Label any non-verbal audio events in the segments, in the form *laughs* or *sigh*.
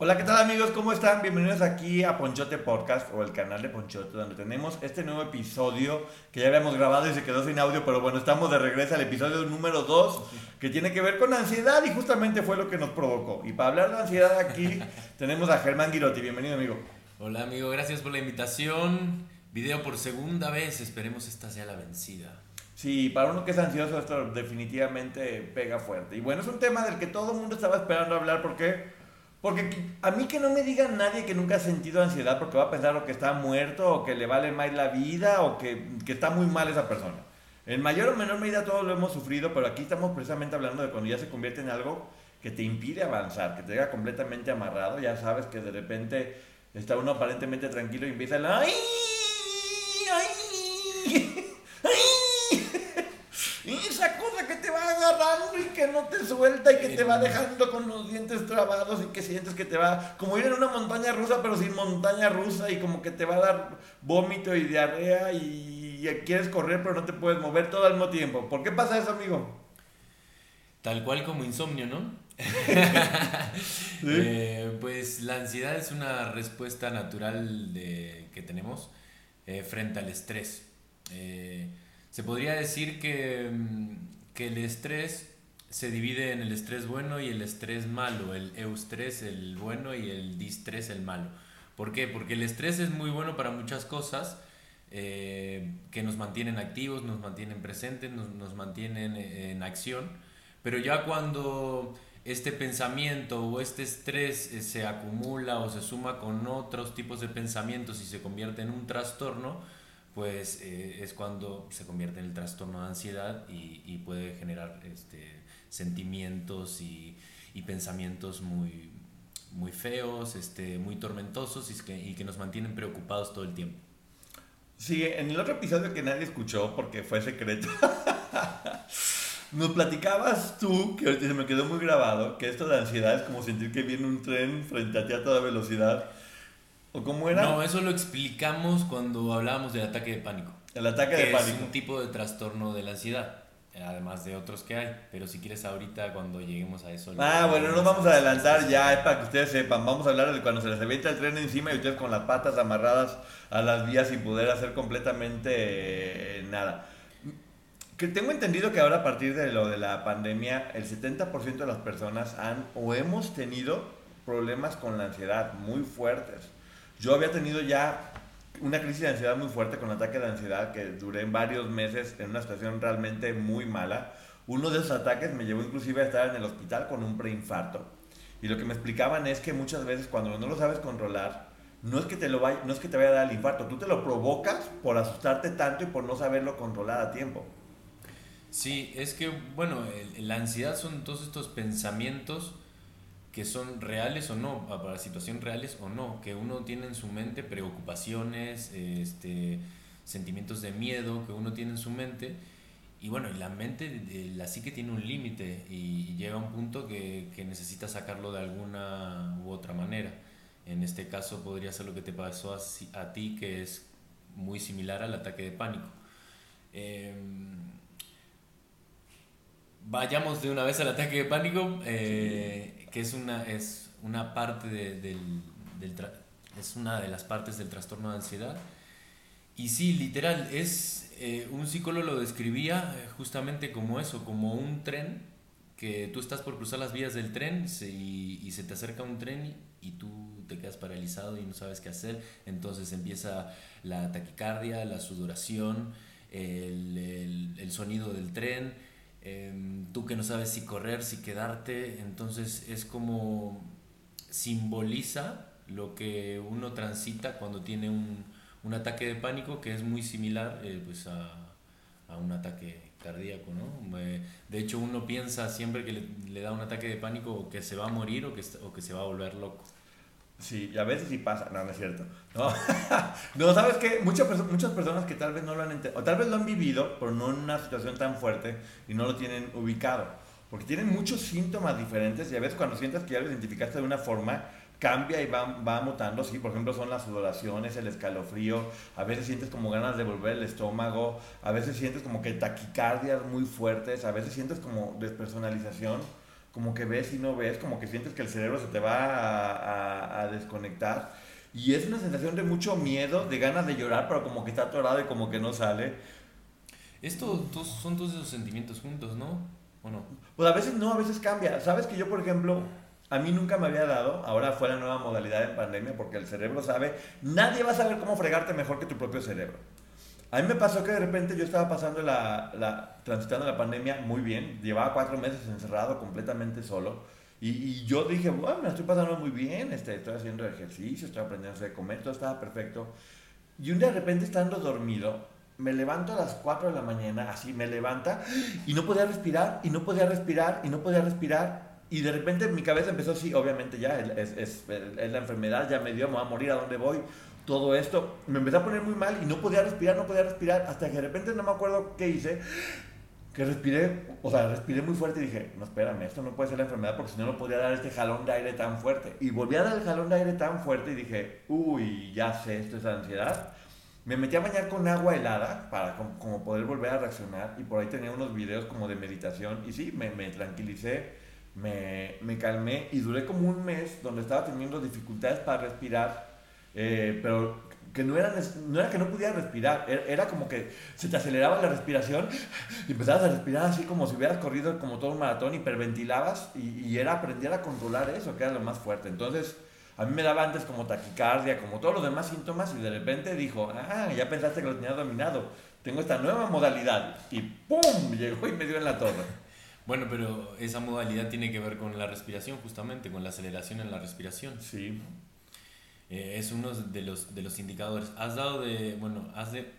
Hola, ¿qué tal amigos? ¿Cómo están? Bienvenidos aquí a Ponchote Podcast o el canal de Ponchote, donde tenemos este nuevo episodio que ya habíamos grabado y se quedó sin audio, pero bueno, estamos de regreso al episodio número 2 que tiene que ver con ansiedad y justamente fue lo que nos provocó. Y para hablar de ansiedad aquí *laughs* tenemos a Germán Girotti. Bienvenido, amigo. Hola, amigo, gracias por la invitación. Video por segunda vez, esperemos esta sea la vencida. Sí, para uno que es ansioso esto definitivamente pega fuerte. Y bueno, es un tema del que todo el mundo estaba esperando hablar porque porque a mí que no me diga nadie que nunca ha sentido ansiedad porque va a pensar o que está muerto o que le vale más la vida o que, que está muy mal esa persona. En mayor o menor medida todos lo hemos sufrido, pero aquí estamos precisamente hablando de cuando ya se convierte en algo que te impide avanzar, que te deja completamente amarrado. Ya sabes que de repente está uno aparentemente tranquilo y empieza el ¡ay! ¡ay! esa cosa que te va agarrando y que no te suelta y que te va dejando con los dientes trabados y que sientes que te va como ir en una montaña rusa pero sin montaña rusa y como que te va a dar vómito y diarrea y, quieres correr pero no te puedes mover todo al mismo tiempo. ¿Por qué pasa eso, amigo? Tal cual como insomnio, ¿no? *laughs* Eh, pues la ansiedad es una respuesta natural de, que tenemos eh, frente al estrés. Eh, se podría decir que, mm, que, el estrés se divide en el estrés bueno y el estrés malo, el eustrés el bueno y el distrés el malo. ¿Por qué? Porque el estrés es muy bueno para muchas cosas eh, que nos mantienen activos, nos mantienen presentes, nos, nos mantienen en acción, pero ya cuando este pensamiento o este estrés eh, se acumula o se suma con otros tipos de pensamientos y se convierte en un trastorno, pues eh, es cuando se convierte en el trastorno de ansiedad y, puede generar este, sentimientos y, pensamientos muy, muy feos, este, muy tormentosos y que, y que nos mantienen preocupados todo el tiempo. Sí, en el otro episodio que nadie escuchó porque fue secreto, *laughs* nos platicabas tú, que se me quedó muy grabado, que esto de ansiedad es como sentir que viene un tren frente a ti a toda velocidad ¿O cómo era? No, eso lo explicamos cuando hablábamos del ataque de pánico. El ataque de pánico. Es un tipo de trastorno de la ansiedad, además de otros que hay. Pero si quieres ahorita cuando lleguemos a eso. Ah, bueno, no nos vamos a adelantar ya, es para que ustedes sepan. Vamos a hablar de cuando se les avienta el tren encima y ustedes con las patas amarradas a las vías sin poder hacer completamente eh, nada. Que tengo entendido que ahora a partir de lo de la pandemia, el 70% de las personas han o hemos tenido problemas con la ansiedad muy fuertes. Yo había tenido ya una crisis de ansiedad muy fuerte con ataque de ansiedad que duré varios meses en una situación realmente muy mala. Uno de esos ataques me llevó inclusive a estar en el hospital con un preinfarto. Y lo que me explicaban es que muchas veces cuando no lo sabes controlar, no es que te lo vaya, no es que te vaya a dar el infarto, tú te lo provocas por asustarte tanto y por no saberlo controlar a tiempo. Sí, es que bueno, la ansiedad son todos estos pensamientos que son reales o no, para situaciones reales o no, que uno tiene en su mente preocupaciones, este, sentimientos de miedo que uno tiene en su mente. Y bueno, la mente, la psique tiene un límite y llega a un punto que, que necesita sacarlo de alguna u otra manera. En este caso podría ser lo que te pasó a, a ti, que es muy similar al ataque de pánico. Em, vayamos de una vez al ataque de pánico. Eh, que es una, es una parte de, del, del es una de las partes del trastorno de ansiedad. Y sí, literal, es, eh, un psicólogo lo describía eh, justamente como eso, como un tren que tú estás por cruzar las vías del tren y, se te acerca un tren y, tú te quedas paralizado y no sabes qué hacer. Entonces empieza la taquicardia, la sudoración, el, el, sonido del tren, em, tú que no sabes si correr, si quedarte. Entonces es como simboliza lo que uno transita cuando tiene un, un ataque de pánico que es muy similar eh, pues a, a un ataque cardíaco, ¿no? De hecho, uno piensa siempre que le, da un ataque de pánico que se va a morir o que, o que se va a volver loco. Sí, a veces sí pasa, no, no es cierto. No, *laughs* no ¿sabes qué? Muchas, muchas personas que tal vez no lo han entendido, o tal vez lo han vivido, pero no en una situación tan fuerte y no lo tienen ubicado. Porque tienen muchos síntomas diferentes y a veces cuando sientas que ya lo identificaste de una forma, cambia y va, va mutando, sí, por ejemplo son las sudoraciones, el escalofrío, a veces sientes como ganas de volver el estómago, a veces sientes como que taquicardias muy fuertes, a veces sientes como despersonalización, como que ves y no ves, como que sientes que el cerebro se te va a, desconectar. Y es una sensación de mucho miedo, de ganas de llorar, pero como que está atorado y como que no sale. Esto son todos esos sentimientos juntos, ¿no? ¿O no? Pues a veces no, a veces cambia. Sabes que yo, por ejemplo, a mí nunca me había dado, ahora fue la nueva modalidad en pandemia, porque el cerebro sabe, nadie va a saber cómo fregarte mejor que tu propio cerebro. A mí me pasó que de repente yo estaba pasando la, la transitando la pandemia muy bien, llevaba cuatro meses encerrado completamente solo, y, yo dije, bueno, me estoy pasando muy bien, este, estoy haciendo ejercicio, estoy aprendiendo a comer, todo estaba perfecto. Y un día de repente estando dormido, me levanto a las 4 de la mañana, así me levanta, y no podía respirar, y no podía respirar, y no podía respirar, y de repente mi cabeza empezó, sí, obviamente ya, es, es, es, la enfermedad, ya me dio, me va a morir, ¿a dónde voy? Todo esto. Me empecé a poner muy mal y no podía respirar, no podía respirar, hasta que de repente no me acuerdo qué hice, que respiré, o sea, respiré muy fuerte y dije, no, espérame, esto no puede ser la enfermedad porque si no, no podría dar este jalón de aire tan fuerte. Y volví a dar el jalón de aire tan fuerte y dije, uy, ya sé, esto es ansiedad. Me metí a bañar con agua helada para como, poder volver a reaccionar y por ahí tenía unos videos como de meditación y sí, me, me tranquilicé me, me, calmé y duré como un mes donde estaba teniendo dificultades para respirar, eh, pero que no era, no era que no pudiera respirar, era, como que se te aceleraba la respiración y empezabas a respirar así como si hubieras corrido como todo un maratón, hiperventilabas y, y era aprender a controlar eso, que era lo más fuerte. Entonces, a mí me daba antes como taquicardia, como todos los demás síntomas y de repente dijo, ah, ya pensaste que lo tenías dominado, tengo esta nueva modalidad y ¡pum! Llegó y me dio en la torre. Bueno, pero esa modalidad tiene que ver con la respiración, justamente, con la aceleración en la respiración. Sí. Eh, es uno de los, de los indicadores. Has dado de, bueno, has, de,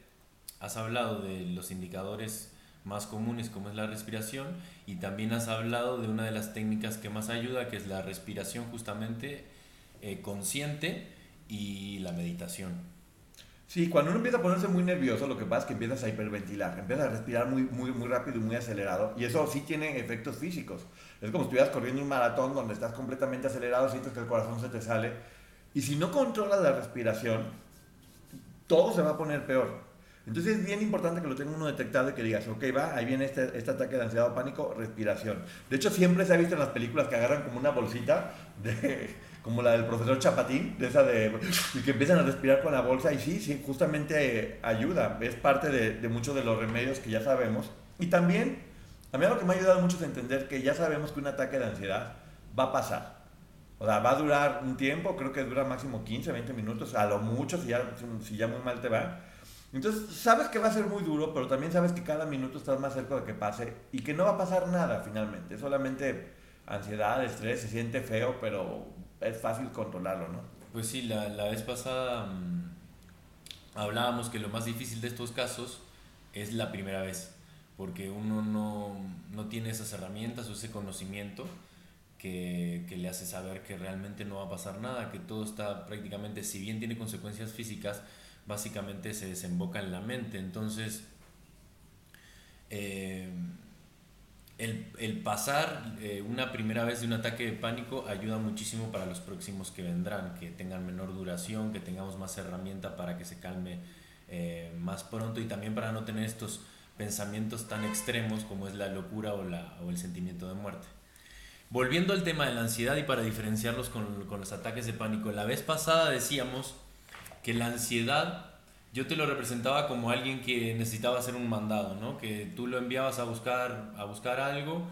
has hablado de los indicadores más comunes como es la respiración y también has hablado de una de las técnicas que más ayuda, que es la respiración justamente eh, consciente y la meditación. Sí, cuando uno empieza a ponerse muy nervioso, lo que pasa es que empiezas a hiperventilar, empiezas a respirar muy, muy, muy rápido y muy acelerado, y eso sí tiene efectos físicos. Es como si estuvieras corriendo un maratón donde estás completamente acelerado, sientes que el corazón se te sale, y si no controlas la respiración, todo se va a poner peor. Entonces es bien importante que lo tenga uno detectado y que digas, ok, va, ahí viene este, este ataque de ansiedad o pánico, respiración. De hecho, siempre se ha visto en las películas que agarran como una bolsita *laughs* como la del profesor Chapatín, de esa de, y que empiezan a respirar con la bolsa, y sí, sí, justamente ayuda, es parte de, muchos de los remedios que ya sabemos. Y también, a mí lo que me ha ayudado mucho es entender que ya sabemos que un ataque de ansiedad va a pasar. O sea, va a durar un tiempo, creo que dura máximo 15, 20 minutos, a lo mucho, si ya, si ya muy mal te va. Entonces, sabes que va a ser muy duro, pero también sabes que cada minuto estás más cerca de que pase y que no va a pasar nada finalmente. Solamente ansiedad, estrés, se siente feo, pero es fácil controlarlo, ¿no? Pues sí, la, la vez pasada mm, hablábamos que lo más difícil de estos casos es la primera vez, porque uno no, no tiene esas herramientas o ese conocimiento que, que, le hace saber que realmente no va a pasar nada, que todo está prácticamente, si bien tiene consecuencias físicas, básicamente se desemboca en la mente. Entonces, eh, el, el pasar eh, una primera vez de un ataque de pánico ayuda muchísimo para los próximos que vendrán, que tengan menor duración, que tengamos más herramienta para que se calme eh, más pronto y también para no tener estos pensamientos tan extremos como es la locura o, la, o el sentimiento de muerte. Volviendo al tema de la ansiedad y para diferenciarlos con, con los ataques de pánico, la vez pasada decíamos que la ansiedad yo te lo representaba como alguien que necesitaba hacer un mandado, ¿no? Que tú lo enviabas a buscar, a buscar algo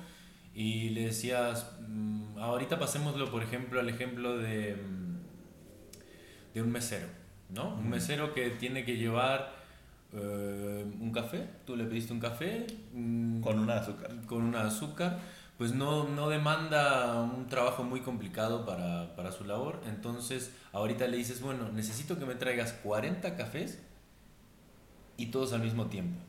y le decías, mm, ahorita pasémoslo, por ejemplo, al ejemplo de, mm, de un mesero, ¿no? Un mesero que tiene que llevar eh, un café, tú le pediste un café. Mm, con una azúcar. Con una azúcar, pues no, no demanda un trabajo muy complicado para, para su labor. Entonces, ahorita le dices, bueno, necesito que me traigas 40 cafés y todos al mismo tiempo.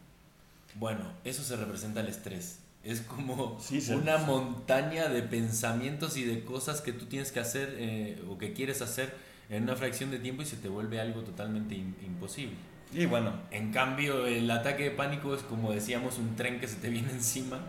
Bueno, eso se representa el estrés. Es como una montaña de pensamientos y de cosas que tú tienes que hacer eh, o que quieres hacer en una fracción de tiempo y se te vuelve algo totalmente imposible. Y bueno. En cambio, el ataque de pánico es como decíamos, un tren que se te viene *laughs* encima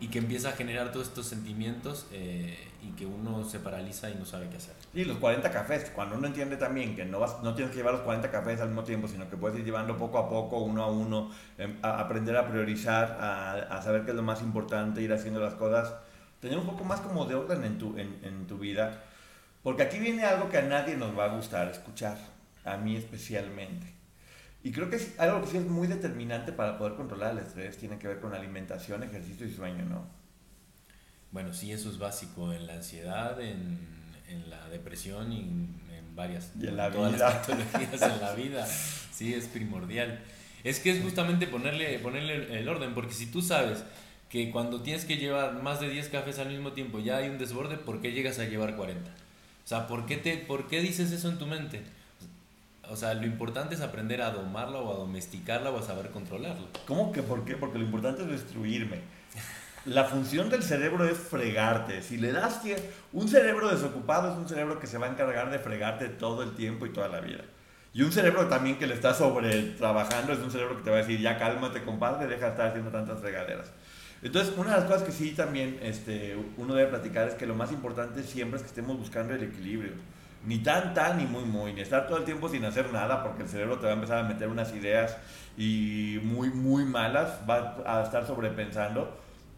y que empieza a generar todos estos sentimientos eh, y que uno se paraliza y no sabe qué hacer. Y los 40 cafés, cuando uno entiende también que no, vas, no tienes que llevar los 40 cafés al mismo tiempo, sino que puedes ir llevando poco a poco, uno a uno, em, a aprender a priorizar, a, a, saber qué es lo más importante, ir haciendo las cosas, tener un poco más como de orden en tu, en, en tu vida. Porque aquí viene algo que a nadie nos va a gustar escuchar, a mí especialmente. Y creo que es algo que sí es muy determinante para poder controlar el estrés, tiene que ver con alimentación, ejercicio y sueño, ¿no? Bueno, sí, eso es básico en la ansiedad, en, en la depresión y en, varias y en la todas vida. las *laughs* patologías en la vida. Sí, es primordial. Es que es justamente ponerle, ponerle el orden, porque si tú sabes que cuando tienes que llevar más de 10 cafés al mismo tiempo ya hay un desborde, ¿por qué llegas a llevar 40? O sea, ¿por qué, te, ¿por qué dices eso en tu mente? O sea, lo importante es aprender a domarla o a domesticarla o a saber controlarla. ¿Cómo que por qué? Porque lo importante es destruirme. La función del cerebro es fregarte. Si le das un cerebro desocupado es un cerebro que se va a encargar de fregarte todo el tiempo y toda la vida. Y un cerebro también que le está sobre trabajando es un cerebro que te va a decir, ya cálmate compadre, deja de estar haciendo tantas fregaderas. Entonces, una de las cosas que sí también este, uno debe platicar es que lo más importante siempre es que estemos buscando el equilibrio ni tan, tan, ni muy, muy, ni estar todo el tiempo sin hacer nada, porque el cerebro te va a empezar a meter unas ideas y muy, muy malas, va a estar sobrepensando,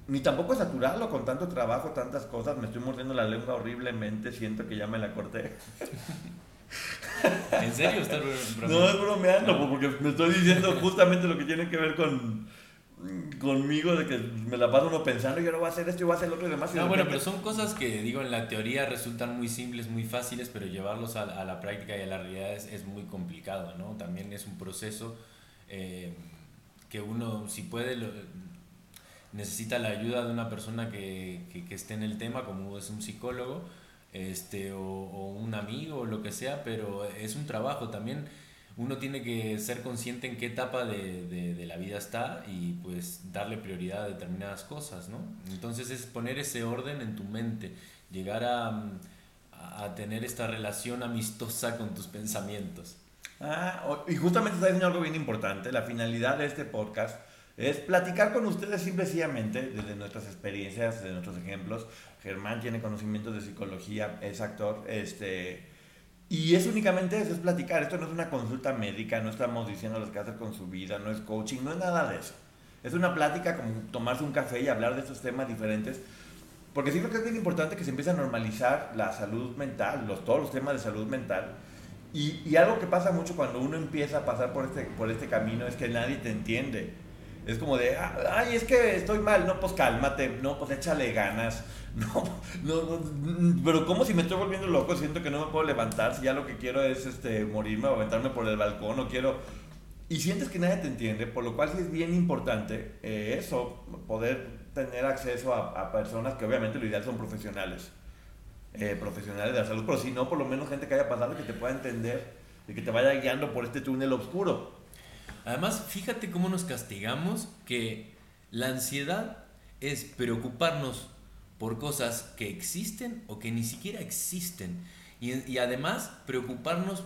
ni tampoco saturarlo con tanto trabajo, tantas cosas, me estoy mordiendo la lengua horriblemente, siento que ya me la corté. ¿En serio? ¿Estás No, es bromeando, porque me estoy diciendo justamente lo que tiene que ver con conmigo de que me la paso uno pensando, yo no voy a hacer esto y voy a hacer lo otro y demás. no, bueno, pero son cosas que, digo, en la teoría resultan muy simples, muy fáciles, pero llevarlos a, la práctica y a la realidad es, muy complicado, ¿no? También es un proceso eh, que uno, si puede, necesita la ayuda de una persona que, que, esté en el tema, como es un psicólogo, este, o, o un amigo, o lo que sea, pero es un trabajo también uno tiene que ser consciente en qué etapa de, de, la vida está y pues darle prioridad a determinadas cosas, ¿no? Entonces es poner ese orden en tu mente, llegar a, a tener esta relación amistosa con tus pensamientos. Ah, y justamente está diciendo algo bien importante, la finalidad de este podcast es platicar con ustedes simplemente desde nuestras experiencias, desde nuestros ejemplos. Germán tiene conocimientos de psicología, es actor, este y es únicamente eso, es platicar. Esto no es una consulta médica, no estamos diciendo lo que hacer con su vida, no es coaching, no es nada de eso. Es una plática como tomarse un café y hablar de estos temas diferentes. Porque sí creo que es bien importante que se empiece a normalizar la salud mental, los, todos los temas de salud mental. Y, y, algo que pasa mucho cuando uno empieza a pasar por este, por este camino es que nadie te entiende. Es como de, ah, ay, es que estoy mal, no, pues cálmate, no, pues échale ganas, *laughs* no, no, no, pero como si me estoy volviendo loco, siento que no me puedo levantar, si ya lo que quiero es este, morirme o aventarme por el balcón, o quiero... Y sientes que nadie te entiende, por lo cual sí es bien importante eh, eso, poder tener acceso a, personas que obviamente lo ideal son profesionales, eh, profesionales de la salud, pero si no, por lo menos gente que haya pasado que te pueda entender y que te vaya guiando por este túnel oscuro. Además, fíjate cómo nos castigamos que la ansiedad es preocuparnos por cosas que existen o que ni siquiera existen. Y, además preocuparnos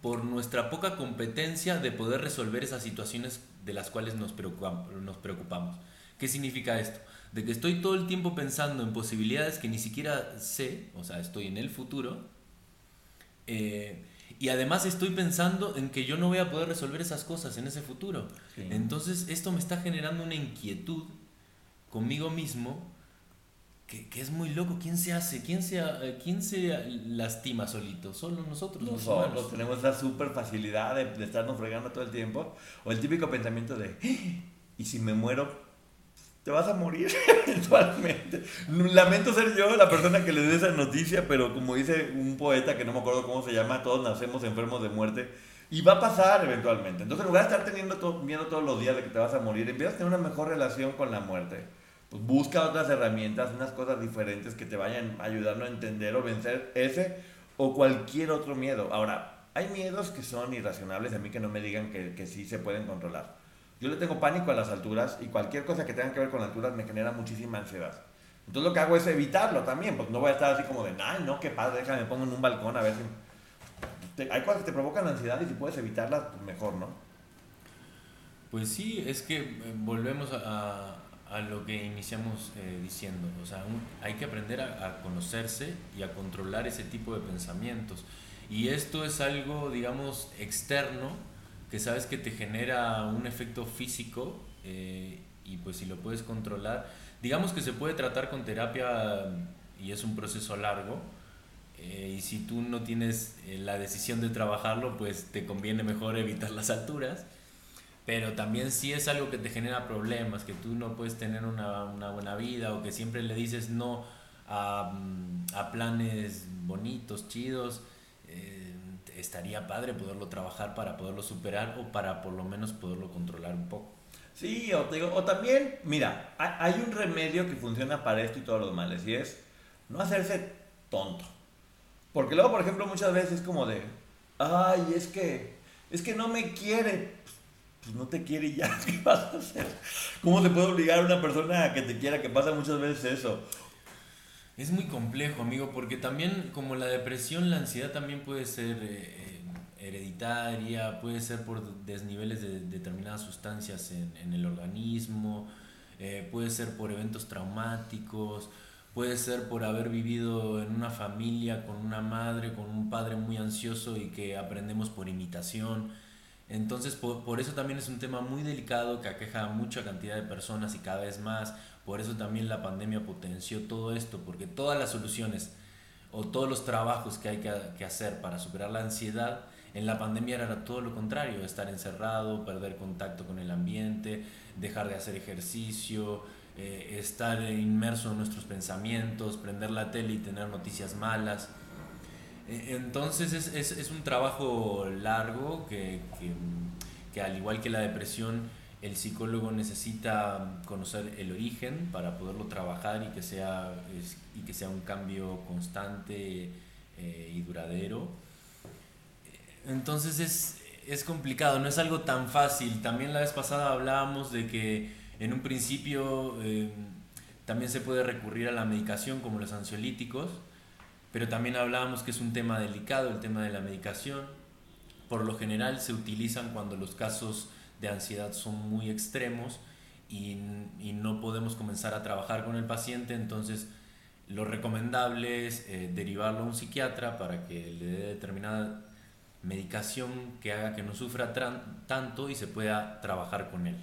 por nuestra poca competencia de poder resolver esas situaciones de las cuales nos preocupamos. Nos preocupamos. ¿Qué significa esto? De que estoy todo el tiempo pensando en posibilidades que ni siquiera sé, o sea, estoy en el futuro, eh, y además estoy pensando en que yo no voy a poder resolver esas cosas en ese futuro. Entonces esto me está generando una inquietud conmigo mismo que, que, es muy loco. ¿Quién se hace? ¿Quién se, quién se lastima solito? Solo nosotros. Nosotros tenemos esa super facilidad de, de, estarnos fregando todo el tiempo. O el típico pensamiento de, ¿y si me muero? te vas a morir *laughs* eventualmente. Lamento ser yo la persona que le dé esa noticia, pero como dice un poeta que no me acuerdo cómo se llama, todos nacemos enfermos de muerte. Y va a pasar eventualmente. Entonces, en lugar de estar teniendo todo, viendo todos los días de que te vas a morir, empiezas a tener una mejor relación con la muerte. Pues busca otras herramientas, unas cosas diferentes que te vayan ayudando a entender o vencer ese o cualquier otro miedo. Ahora, hay miedos que son irracionables, a mí que no me digan que, que sí se pueden controlar. Yo le tengo pánico a las alturas y cualquier cosa que tenga que ver con alturas me genera muchísima ansiedad. Entonces lo que hago es evitarlo también, pues no voy a estar así como de, ay, no, qué padre, déjame, me pongo en un balcón a ver si... hay cosas que te provocan ansiedad y si puedes evitarlas, pues mejor, ¿no? Pues sí, es que eh, volvemos a, a lo que iniciamos eh, diciendo, o sea, hay que aprender a, conocerse y a controlar ese tipo de pensamientos. Y esto es algo, digamos, externo que sabes que te genera un efecto físico eh, y pues si lo puedes controlar, digamos que se puede tratar con terapia y es un proceso largo. Eh, y si tú no tienes eh, la decisión de trabajarlo, pues te conviene mejor evitar las alturas. Pero también si es algo que te genera problemas, que tú no puedes tener una, una buena vida o que siempre le dices no a, mm, a planes bonitos, chidos, estaría padre poderlo trabajar para poderlo superar o para por lo menos poderlo controlar un poco. Sí, o, digo, o también, mira, hay un remedio que funciona para esto y todos los males, y es no hacerse tonto. Porque luego, por ejemplo, muchas veces es como de, ay, es que, es que no me quiere. Pues no te quiere y ya, *laughs* ¿qué vas a hacer? ¿Cómo se puede obligar a una persona a que te quiera? Que pasa muchas veces eso. Es muy complejo, amigo, porque también como la depresión, la ansiedad también puede ser eh, hereditaria, puede ser por desniveles de determinadas sustancias en, el organismo, eh, puede ser por eventos traumáticos, puede ser por haber vivido en una familia con una madre, con un padre muy ansioso y que aprendemos por imitación. Entonces, por, por eso también es un tema muy delicado que aqueja a mucha cantidad de personas y cada vez más por eso también la pandemia potenció todo esto, porque todas las soluciones o todos los trabajos que hay que, hacer para superar la ansiedad, en la pandemia era todo lo contrario, estar encerrado, perder contacto con el ambiente, dejar de hacer ejercicio, eh, estar inmerso en nuestros pensamientos, prender la tele y tener noticias malas. E, entonces es, es, un trabajo largo que, que, que, al igual que la depresión el psicólogo necesita conocer el origen para poderlo trabajar y que sea, y que sea un cambio constante eh, y duradero. Entonces es, es complicado, no es algo tan fácil. También la vez pasada hablábamos de que en un principio eh, también se puede recurrir a la medicación como los ansiolíticos, pero también hablábamos que es un tema delicado el tema de la medicación. Por lo general se utilizan cuando los casos de ansiedad son muy extremos y, y, no podemos comenzar a trabajar con el paciente, entonces lo recomendable es eh, derivarlo a un psiquiatra para que le dé determinada medicación que haga que no sufra tanto y se pueda trabajar con él.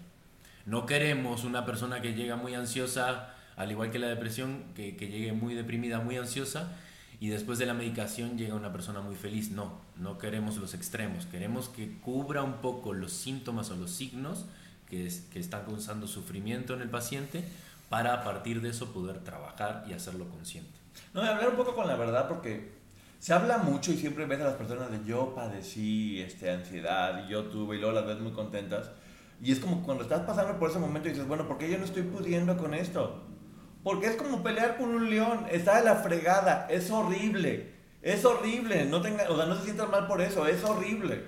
No queremos una persona que llega muy ansiosa, al igual que la depresión, que, que llegue muy deprimida, muy ansiosa, y después de la medicación llega una persona muy feliz. No, no queremos los extremos, queremos que cubra un poco los síntomas o los signos que, que están causando sufrimiento en el paciente para a partir de eso poder trabajar y hacerlo consciente. No, y hablar un poco con la verdad porque se habla mucho y siempre ves a las personas de yo padecí este, ansiedad y yo tuve y luego las ves muy contentas. Y es como cuando estás pasando por ese momento y dices, bueno, ¿por qué yo no estoy pudiendo con esto? Porque es como pelear con un león, está de la fregada, es horrible, es horrible, no, tenga, o sea, no se sientan mal por eso, es horrible.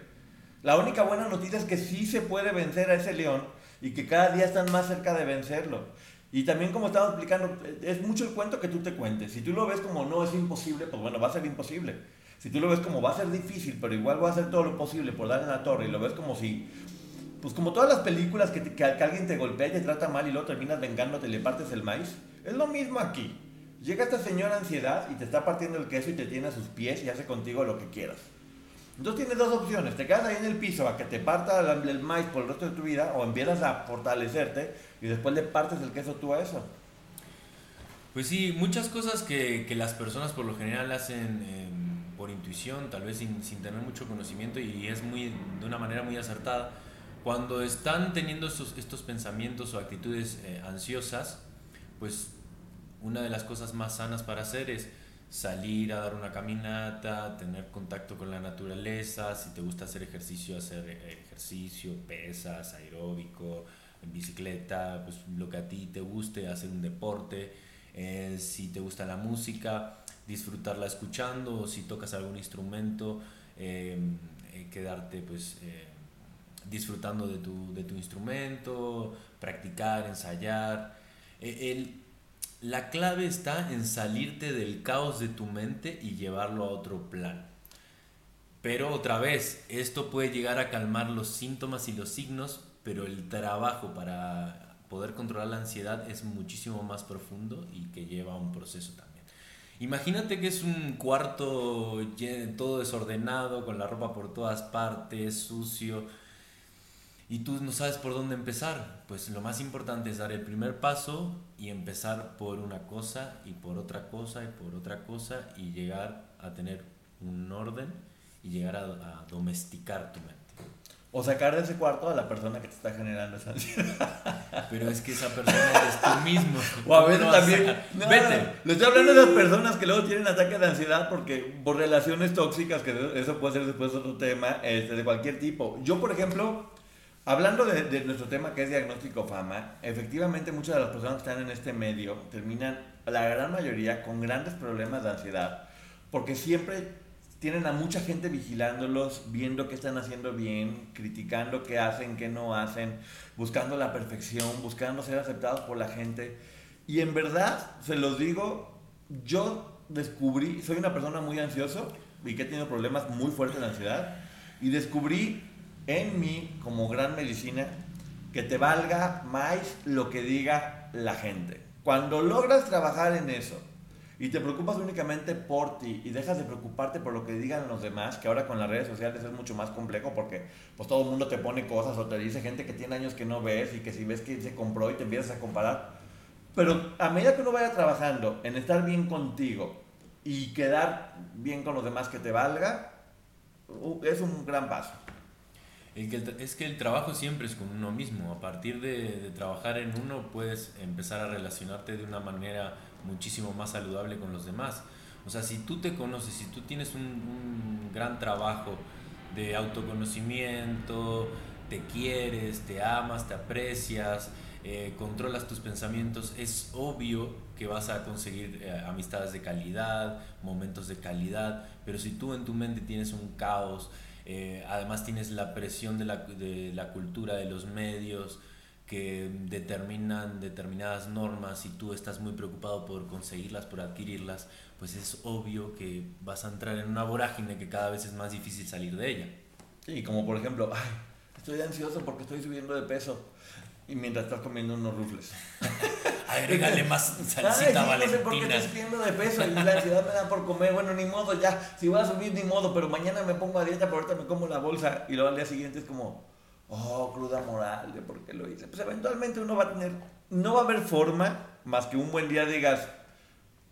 La única buena noticia es que sí se puede vencer a ese león y que cada día están más cerca de vencerlo. Y también como estaba explicando, es mucho el cuento que tú te cuentes. Si tú lo ves como no es imposible, pues bueno, va a ser imposible. Si tú lo ves como va a ser difícil, pero igual va a hacer todo lo posible por darle la torre y lo ves como si pues como todas las películas que, que, alguien te golpea y te trata mal y luego terminas vengándote le partes el maíz, es lo mismo aquí. Llega esta señora ansiedad y te está partiendo el queso y te tiene a sus pies y hace contigo lo que quieras. Entonces tienes dos opciones, te quedas ahí en el piso a que te parta el, maíz por el resto de tu vida o empiezas a fortalecerte y después le partes el queso tú a eso. Pues sí, muchas cosas que, que las personas por lo general hacen em, por intuición, tal vez sin, sin tener mucho conocimiento y es muy de una manera muy acertada cuando están teniendo estos, estos pensamientos o actitudes eh, ansiosas, pues una de las cosas más sanas para hacer es salir a dar una caminata, tener contacto con la naturaleza, si te gusta hacer ejercicio, hacer eh, ejercicio, pesas, aeróbico, bicicleta, pues lo que a ti te guste, hacer un deporte, eh, si te gusta la música, disfrutarla escuchando, si tocas algún instrumento, quedarte pues disfrutando de tu, de tu instrumento, practicar, ensayar. E, el, la clave está en salirte del caos de tu mente y llevarlo a otro plan. Pero otra vez, esto puede llegar a calmar los síntomas y los signos, pero el trabajo para poder controlar la ansiedad es muchísimo más profundo y que lleva un proceso también. Imagínate que es un cuarto todo desordenado, con la ropa por todas partes, sucio y tú no sabes por dónde empezar, pues lo más importante es dar el primer paso y empezar por una cosa y por otra cosa y por otra cosa y llegar a tener un orden y llegar a, domesticar tu mente. O sacar de ese cuarto a la persona que te está generando esa ansiedad. Pero es que esa persona eres tú mismo. O a veces también. Vete. Le estoy hablando de las personas que luego tienen ataques de ansiedad porque por relaciones tóxicas, que eso puede ser después otro tema, este, de cualquier tipo. Yo, por ejemplo, Hablando de, nuestro tema que es diagnóstico fama, efectivamente muchas de las personas que están en este medio terminan, la gran mayoría, con grandes problemas de ansiedad, porque siempre tienen a mucha gente vigilándolos, viendo qué están haciendo bien, criticando qué hacen, qué no hacen, buscando la perfección, buscando ser aceptados por la gente. Y en verdad, se los digo, yo descubrí, soy una persona muy ansioso y que he tenido problemas muy fuertes de ansiedad, y descubrí en mí como gran medicina que te valga más lo que diga la gente. Cuando logras trabajar en eso y te preocupas únicamente por ti y dejas de preocuparte por lo que digan los demás, que ahora con las redes sociales es mucho más complejo porque pues todo el mundo te pone cosas o te dice gente que tiene años que no ves y que si ves que se compró y te empiezas a comparar. Pero a medida que uno vaya trabajando en estar bien contigo y quedar bien con los demás que te valga, uh, es un gran paso es que el trabajo siempre es con uno mismo. A partir de, trabajar en uno puedes empezar a relacionarte de una manera muchísimo más saludable con los demás. O sea, si tú te conoces, si tú tienes un, gran trabajo de autoconocimiento, te quieres, te amas, te aprecias, eh, controlas tus pensamientos, es obvio que vas a conseguir eh, amistades de calidad, momentos de calidad, pero si tú en tu mente tienes un caos, eh, además tienes la presión de la, de la, cultura, de los medios que determinan determinadas normas y tú estás muy preocupado por conseguirlas, por adquirirlas, pues es obvio que vas a entrar en una vorágine que cada vez es más difícil salir de ella. Sí, como por ejemplo, ay, estoy ansioso porque estoy subiendo de peso y mientras estás comiendo unos rufles. *laughs* Agrégale más salsita Ay, Valentina. No sé por qué estoy subiendo de peso y la ansiedad me da por comer. Bueno, ni modo, ya. Si voy a subir, ni modo. Pero mañana me pongo a dieta, pero ahorita me como la bolsa. Y luego al día siguiente es como, oh, cruda moral de por qué lo hice. Pues eventualmente uno va a tener, no va a haber forma más que un buen día digas,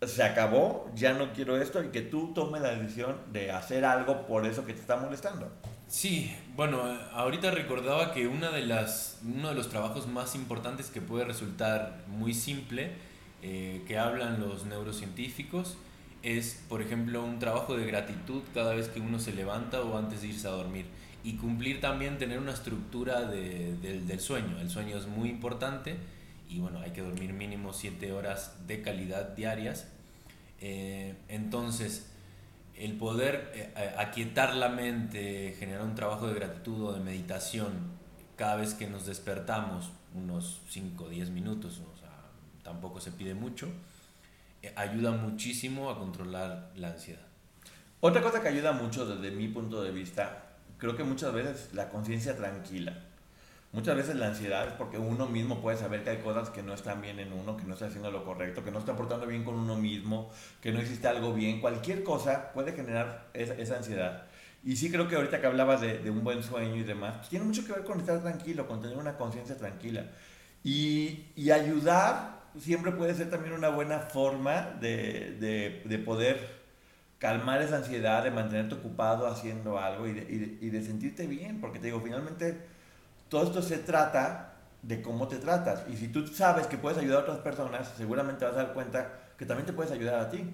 se acabó, ya no quiero esto. Y que tú tomes la decisión de hacer algo por eso que te está molestando. Sí, bueno, ahorita recordaba que una de las, uno de los trabajos más importantes que puede resultar muy simple, eh, que hablan los neurocientíficos, es, por ejemplo, un trabajo de gratitud cada vez que uno se levanta o antes de irse a dormir. Y cumplir también, tener una estructura del sueño. El sueño es muy importante y bueno, hay que dormir mínimo 7 horas de calidad diarias. Eh, entonces, el poder eh, eh, aquietar la mente, generar un trabajo de gratitud o de meditación cada vez que nos despertamos, unos 5 o 10 minutos, o sea, tampoco se pide mucho, eh, ayuda muchísimo a controlar la ansiedad. Otra cosa que ayuda mucho desde mi punto de vista, creo que muchas veces la conciencia tranquila. Muchas veces la ansiedad es porque uno mismo puede saber que hay cosas que no están bien en uno, que no está haciendo lo correcto, que no está portando bien con uno mismo, que no existe algo bien. Cualquier cosa puede generar esa, ansiedad. Y sí creo que ahorita que hablabas de, un buen sueño y demás, tiene mucho que ver con estar tranquilo, con tener una conciencia tranquila. Y, ayudar siempre puede ser también una buena forma de, de, de, poder calmar esa ansiedad, de mantenerte ocupado haciendo algo y de sentirte bien, porque te digo, finalmente todo esto se trata de cómo te tratas. Y si tú sabes que puedes ayudar a otras personas, seguramente vas a dar cuenta que también te puedes ayudar a ti.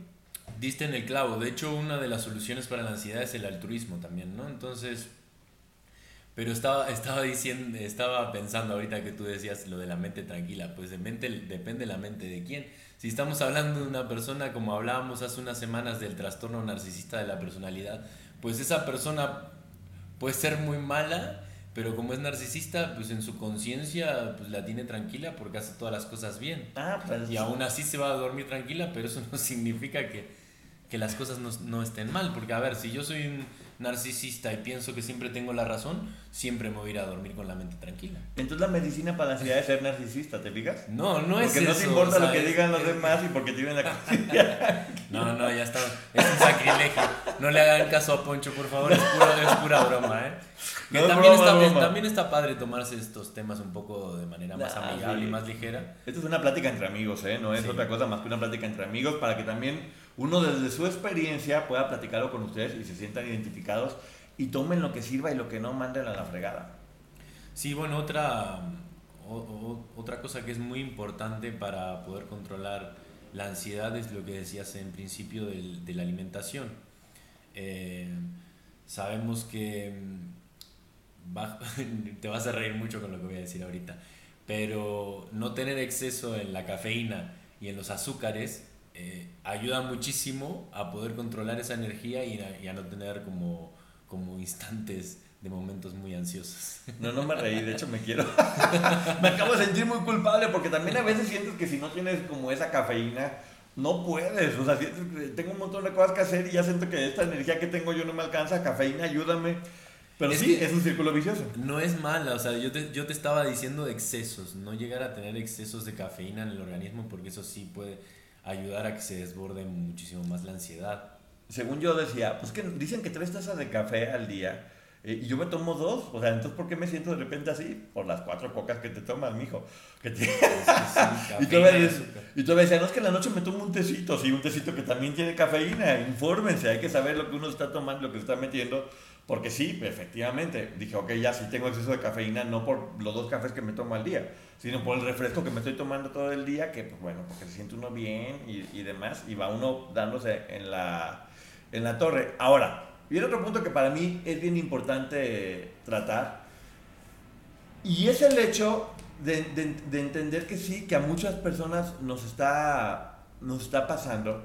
Diste en el clavo. De hecho, una de las soluciones para la ansiedad es el altruismo también, ¿no? Entonces, pero estaba, estaba diciendo, estaba pensando ahorita que tú decías lo de la mente tranquila. Pues de mente, depende la mente de quién. Si estamos hablando de una persona, como hablábamos hace unas semanas del trastorno narcisista de la personalidad, pues esa persona puede ser muy mala, pero como es narcisista, pues en su conciencia pues la tiene tranquila porque hace todas las cosas bien. Ah, pues, y aún así se va a dormir tranquila, pero eso *laughs* no significa que, que las cosas no, no, estén mal. Porque, a ver, si yo soy un narcisista y pienso que siempre tengo la razón, siempre me voy a ir a dormir con la mente tranquila. Entonces la medicina para la ansiedad es ser narcisista, ¿te fijas? No, no es Porque no te importa lo que digan los demás y porque tienen la conciencia. *laughs* No, no, ya está. Es un sacrilegio. No le hagan caso a Poncho, por favor. Es pura, es pura broma, ¿eh? Que No, también, broma, está, broma. también está padre tomarse estos temas un poco de manera más Ah, amigable sí. y más ligera. Esto es una plática entre amigos, ¿eh? No es Sí. otra cosa más que una plática entre amigos para que también uno desde su experiencia pueda platicarlo con ustedes y se sientan identificados y tomen lo que sirva y lo que no manden a la fregada. Sí, bueno, otra, o- o- otra cosa que es muy importante para poder controlar la ansiedad es lo que decías en principio del- de la alimentación. Eh, sabemos que va- *laughs* te vas a reír mucho con lo que voy a decir ahorita, pero no tener exceso en la cafeína y en los azúcares eh, ayuda muchísimo a poder controlar esa energía y a, y a no tener como, como instantes de momentos muy ansiosos. No, no me reí, de hecho me quiero. *laughs* *laughs* me acabo de sentir muy culpable porque también a veces sientes que si no tienes como esa cafeína, no puedes. O sea, tengo un montón de cosas que hacer y ya siento que esta energía que tengo yo no me alcanza. Cafeína, ayúdame. Pero Es sí, es un círculo vicioso. No es mala, o sea, yo te, yo te estaba diciendo excesos, no llegar a tener excesos de cafeína en el organismo porque eso sí puede ayudar a que se desborde muchísimo más la ansiedad. Según yo decía, pues que dicen que tres tazas de café al día eh, y yo me tomo dos. O sea, entonces ¿por qué me siento de repente así? Por las cuatro cocas que te tomas, mijo. Que te- Y tú, *laughs* cafeína y tú ves, no es que en la noche me tomo un tecito, sí, un tecito que también tiene cafeína, infórmense, hay que saber lo que uno está tomando, lo que se está metiendo, porque sí, efectivamente, dije, ok, ya sí tengo exceso de cafeína, no por los dos cafés que me tomo al día, sino por el refresco que me estoy tomando todo el día, que pues bueno, porque se siente uno bien y, y demás, y va uno dándose en la, en la torre. Ahora, viene otro punto que para mí es bien importante tratar, y es el hecho de, de- de entender que sí, que a muchas personas nos está, nos está pasando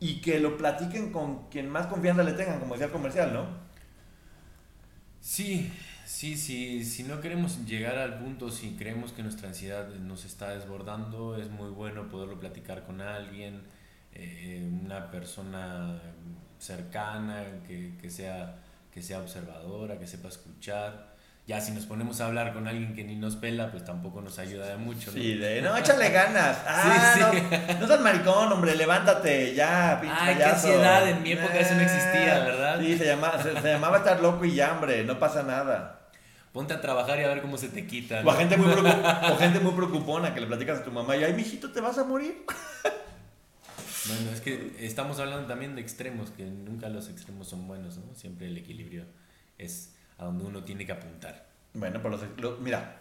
y que lo platiquen con quien más confianza le tengan, como decía el comercial, ¿no? Sí, sí, sí, si no queremos llegar al punto, si creemos que nuestra ansiedad nos está desbordando, es muy bueno poderlo platicar con alguien, eh, una persona cercana, que, que sea, que sea observadora, que sepa escuchar. Ya si nos ponemos a hablar con alguien que ni nos pela, pues tampoco nos ayuda de mucho. ¿no? Sí, de, no, échale ganas. Ah, Sí, sí. No, no seas maricón, hombre, levántate, ya, pinche Ay, qué ansiedad, en mi época eso no existía, Ah, Sí, se, llama, se, se llamaba estar loco y ya, hombre, no pasa nada. Ponte a trabajar y a ver cómo se te quita. O, gente muy *laughs* o gente muy preocupona que le platicas a tu mamá y, ay, mijito, ¿te vas a morir? *laughs* Bueno, es que estamos hablando también de extremos, que nunca los extremos son buenos, ¿no? Siempre el equilibrio es a donde uno tiene que apuntar. Bueno, pues los, lo- mira,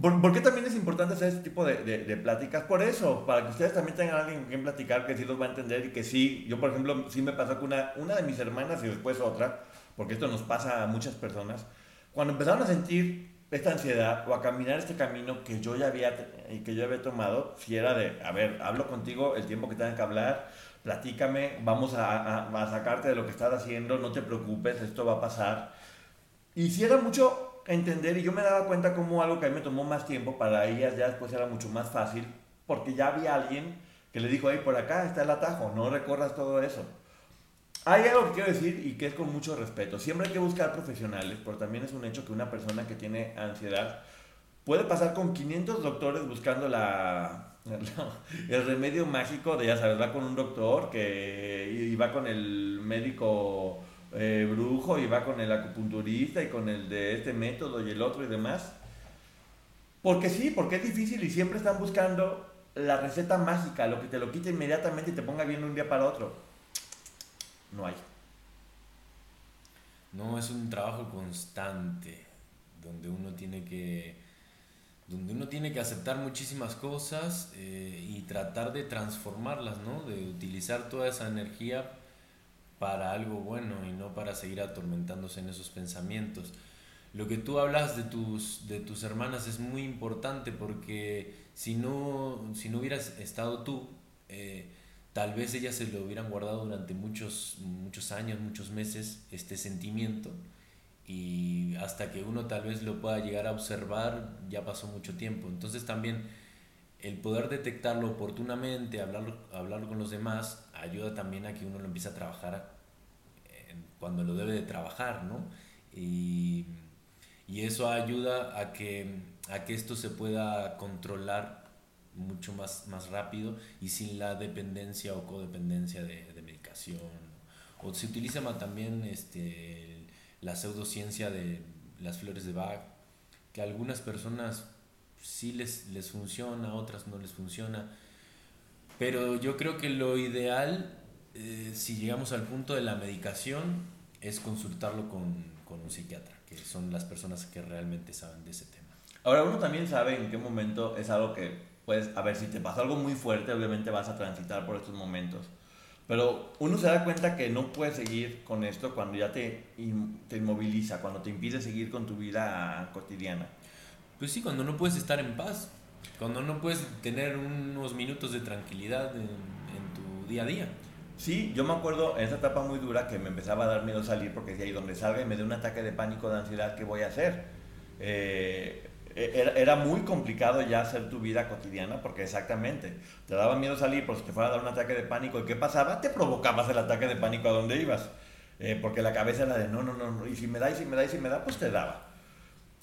¿por, por qué también es importante hacer este tipo de, de- de pláticas? Por eso, para que ustedes también tengan alguien con quien platicar que sí los va a entender y que sí, yo por ejemplo, sí me pasó con una, una de mis hermanas y después otra, porque esto nos pasa a muchas personas, cuando empezaron a sentir esta ansiedad o a caminar este camino que yo ya había, que yo había tomado, si era de, a ver, hablo contigo el tiempo que tengan que hablar, platícame, vamos a, a- a sacarte de lo que estás haciendo, no te preocupes, esto va a pasar. Y si era mucho entender, y yo me daba cuenta como algo que a mí me tomó más tiempo, para ellas ya después era mucho más fácil, porque ya había alguien que le dijo, hey, por acá está el atajo, no recorras todo eso. Hay algo que quiero decir y que es con mucho respeto. Siempre hay que buscar profesionales, pero también es un hecho que una persona que tiene ansiedad puede pasar con 500 doctores buscando la, *laughs* el remedio mágico de, ya sabes, va con un doctor que, y va con el médico eh, brujo y va con el acupunturista y con el de este método y el otro y demás. Porque sí, porque es difícil y siempre están buscando la receta mágica, lo que te lo quite inmediatamente y te ponga bien un día para otro. No hay. No, es un trabajo constante donde uno tiene que donde uno tiene que aceptar muchísimas cosas eh, y tratar de transformarlas, ¿no? De utilizar toda esa energía para algo bueno y no para seguir atormentándose en esos pensamientos. Lo que tú hablas de tus, de tus hermanas es muy importante porque si no, si no hubieras estado tú, eh, tal vez ellas se lo hubieran guardado durante muchos, muchos años, muchos meses, este sentimiento y hasta que uno tal vez lo pueda llegar a observar ya pasó mucho tiempo. Entonces también el poder detectarlo oportunamente, hablarlo, hablarlo con los demás, ayuda también a que uno lo empiece a trabajar cuando lo debe de trabajar, ¿no? Y, y, eso ayuda a que, a que esto se pueda controlar mucho más, más rápido y sin la dependencia o codependencia de, de medicación. O se utiliza también este, la pseudociencia de las flores de Bach, que algunas personas sí les, les funciona, otras no les funciona. Pero yo creo que lo ideal, eh, si llegamos al punto de la medicación, es consultarlo con, con un psiquiatra, que son las personas que realmente saben de ese tema. Ahora, uno también sabe en qué momento es algo que, pues, a ver, si te pasa algo muy fuerte, obviamente vas a transitar por estos momentos. Pero uno se da cuenta que no puede seguir con esto cuando ya te, te inmoviliza, cuando te impide seguir con tu vida cotidiana. Pues sí, cuando no puedes estar en paz, cuando no puedes tener unos minutos de tranquilidad en, tu día a día. Sí, yo me acuerdo en esa etapa muy dura que me empezaba a dar miedo salir porque decía, y donde salga y me dé un ataque de pánico, de ansiedad, ¿qué voy a hacer? Eh, era, era, muy complicado ya hacer tu vida cotidiana porque exactamente, te daba miedo salir por si te fuera a dar un ataque de pánico. ¿Y qué pasaba? Te provocabas el ataque de pánico a donde ibas. Eh, porque la cabeza era de no, no, no, y si me da, y si me da, y si me da, pues te daba.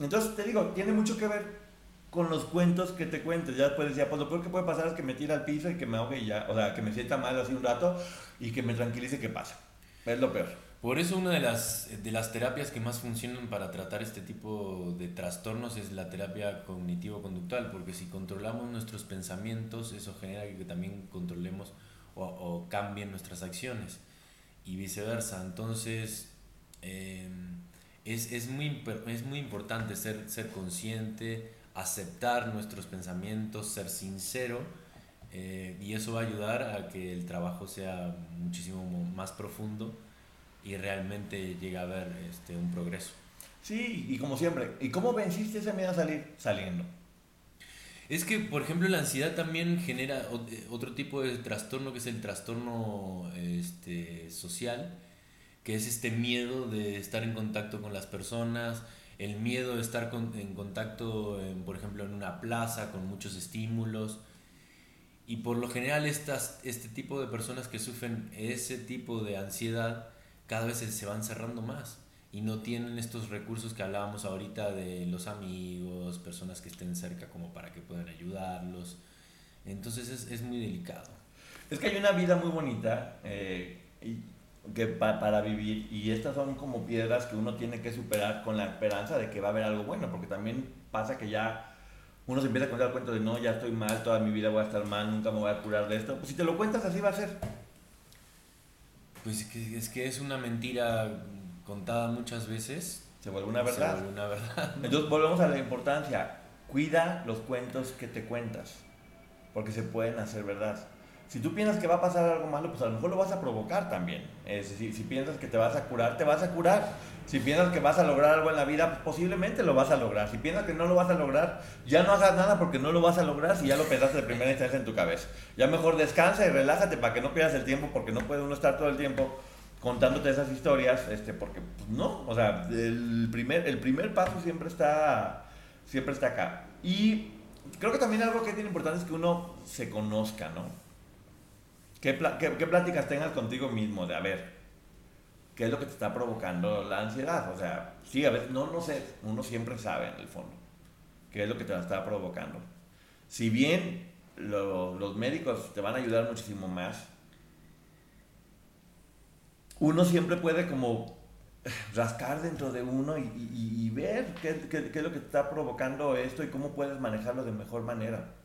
Entonces te digo, tiene mucho que ver con los cuentos que te cuentes. Ya después decía, pues lo peor que puede pasar es que me tire al piso y que me ahogue y ya, o sea, que me sienta mal así un rato y que me tranquilice qué pasa. Es lo peor. Por eso una de las, de las terapias que más funcionan para tratar este tipo de trastornos es la terapia cognitivo-conductual, porque si controlamos nuestros pensamientos, eso genera que también controlemos o, o cambien nuestras acciones y viceversa. Entonces, eh, es, es, muy, es muy importante ser, ser consciente, aceptar nuestros pensamientos, ser sincero, eh, y eso va a ayudar a que el trabajo sea muchísimo más profundo y realmente llega a haber este, un progreso. Sí, y como siempre, ¿y cómo venciste ese miedo a salir? Saliendo. Es que, por ejemplo, la ansiedad también genera eh, otro tipo de trastorno que es el trastorno este, social, que es este miedo de estar en contacto con las personas, el miedo de estar en contacto, por ejemplo, en una plaza con muchos estímulos. Y por lo general estas, este tipo de personas que sufren ese tipo de ansiedad cada vez se van cerrando más y no tienen estos recursos que hablábamos ahorita de los amigos, personas que estén cerca como para que puedan ayudarlos. Entonces es, es muy delicado. Es que hay una vida muy bonita eh, que para vivir y estas son como piedras que uno tiene que superar con la esperanza de que va a haber algo bueno, porque también pasa que ya uno se empieza a contar el cuento de no, ya estoy mal, toda mi vida voy a estar mal, nunca me voy a curar de esto. Pues si te lo cuentas así va a ser. Pues es que es una mentira contada muchas veces. Se vuelve una verdad. Se vuelve una verdad. Entonces volvemos a la importancia. Cuida los cuentos que te cuentas, porque se pueden hacer verdad. Si tú piensas que va a pasar algo malo, pues a lo mejor lo vas a provocar también. Es decir, si piensas que te vas a curar, te vas a curar. Si piensas que vas a lograr algo en la vida, pues posiblemente lo vas a lograr. Si piensas que no lo vas a lograr, ya no hagas nada porque no lo vas a lograr si ya lo pensaste de primera instancia en tu cabeza. Ya mejor descansa y relájate para que no pierdas el tiempo porque no puede uno estar todo el tiempo contándote esas historias, este, porque pues, no, o sea, el primer, el primer paso siempre está, siempre está acá. Y creo que también algo que es importante es que uno se conozca, ¿no? ¿Qué, qué, qué pláticas tengas contigo mismo de, a ver, qué es lo que te está provocando la ansiedad. O sea, sí, a veces, no, no sé, uno siempre sabe en el fondo qué es lo que te está provocando. Si bien los médicos te van a ayudar muchísimo más, uno siempre puede como *laughs* rascar dentro de uno y, ver qué, qué, qué, es lo que te está provocando esto y cómo puedes manejarlo de mejor manera.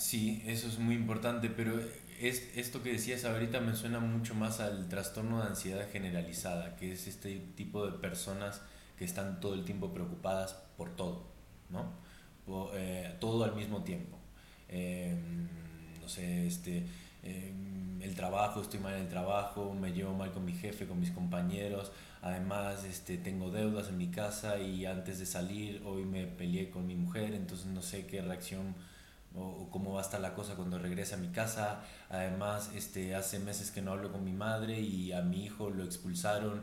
Sí, eso es muy importante, pero es, esto que decías ahorita me suena mucho más al trastorno de ansiedad generalizada, que es este tipo de personas que están todo el tiempo preocupadas por todo, ¿no? Eh, todo al mismo tiempo. Em, no sé, este, em, el trabajo, estoy mal en el trabajo, me llevo mal con mi jefe, con mis compañeros, además este, tengo deudas en mi casa y antes de salir hoy me peleé con mi mujer, entonces no sé qué reacción o, cómo va a estar la cosa cuando regrese a mi casa. Además, este, hace meses que no hablo con mi madre y a mi hijo lo expulsaron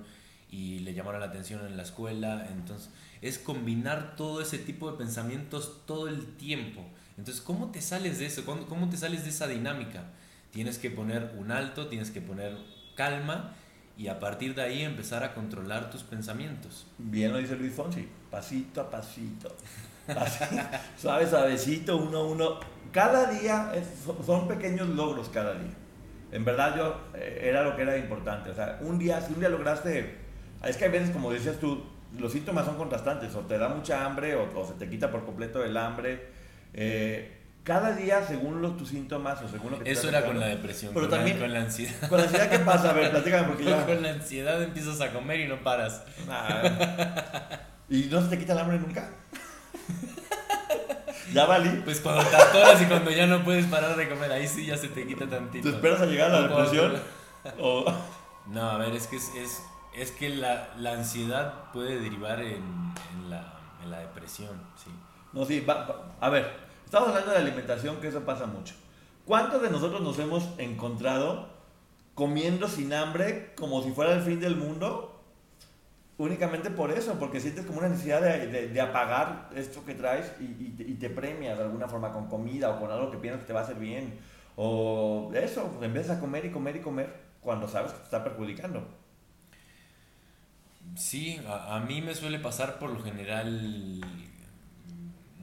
y le llamaron la atención en la escuela. Entonces, es combinar todo ese tipo de pensamientos todo el tiempo. Entonces, ¿cómo te sales de eso? ¿Cómo te sales de esa dinámica? Tienes que poner un alto, tienes que poner calma y a partir de ahí empezar a controlar tus pensamientos. Bien lo dice Luis Fonsi, pasito a pasito. *laughs* Así, *laughs* suave, suavecito, uno a uno. Cada día son pequeños logros cada día. En verdad yo eh, era lo que era importante. O sea, un día, si un día lograste, es que hay veces, como decías tú, los síntomas son contrastantes. O te da mucha hambre o, se te quita por completo el hambre. Eh, cada día, según los, tus síntomas o según lo que Eso era con la depresión, pero con también la, con la ansiedad. ¿Con la ansiedad qué pasa? A ver, platícame porque ya... *laughs* Con la ansiedad empiezas a comer y no paras. ¿Y no se te quita el hambre nunca? Ya valí. Pues cuando te atoras y cuando ya no puedes parar de comer, ahí sí ya se te quita tantito. ¿Te esperas a llegar a la depresión? o... No, a ver, es que, es, es, que la, la, ansiedad puede derivar en, en, la, en, la, depresión, sí. No, sí, a ver, estamos hablando de alimentación, que eso pasa mucho. ¿Cuántos de nosotros nos hemos encontrado comiendo sin hambre como si fuera el fin del mundo únicamente por eso, porque sientes como una necesidad de, de, apagar esto que traes y, y, te premias de alguna forma con comida o con algo que piensas que te va a hacer bien. O eso, empiezas a comer y comer y comer cuando sabes que te está perjudicando. Sí, a, a mí me suele pasar por lo general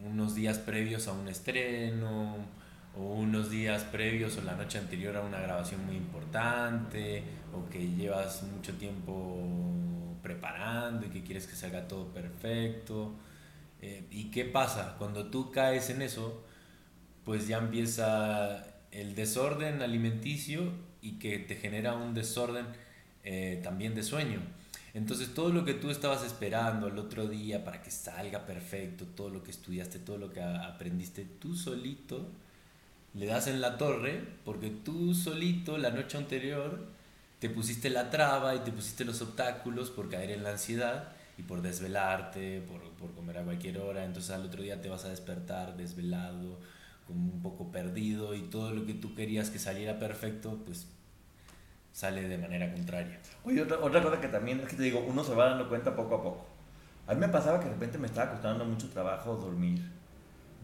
unos días previos a un estreno o unos días previos o la noche anterior a una grabación muy importante o que llevas mucho tiempo preparando y que quieres que salga todo perfecto. Eh, ¿Y qué pasa? Cuando tú caes en eso, pues ya empieza el desorden alimenticio y que te genera un desorden eh, también de sueño. Entonces todo lo que tú estabas esperando el otro día para que salga perfecto, todo lo que estudiaste, todo lo que aprendiste, tú solito le das en la torre porque tú solito la noche anterior te pusiste la traba y te pusiste los obstáculos por caer en la ansiedad y por desvelarte, por, por, comer a cualquier hora, entonces al otro día te vas a despertar desvelado, como un poco perdido y todo lo que tú querías que saliera perfecto, pues sale de manera contraria. Oye, otra, otra cosa que también es que te digo, uno se va dando cuenta poco a poco. A mí me pasaba que de repente me estaba costando mucho trabajo dormir.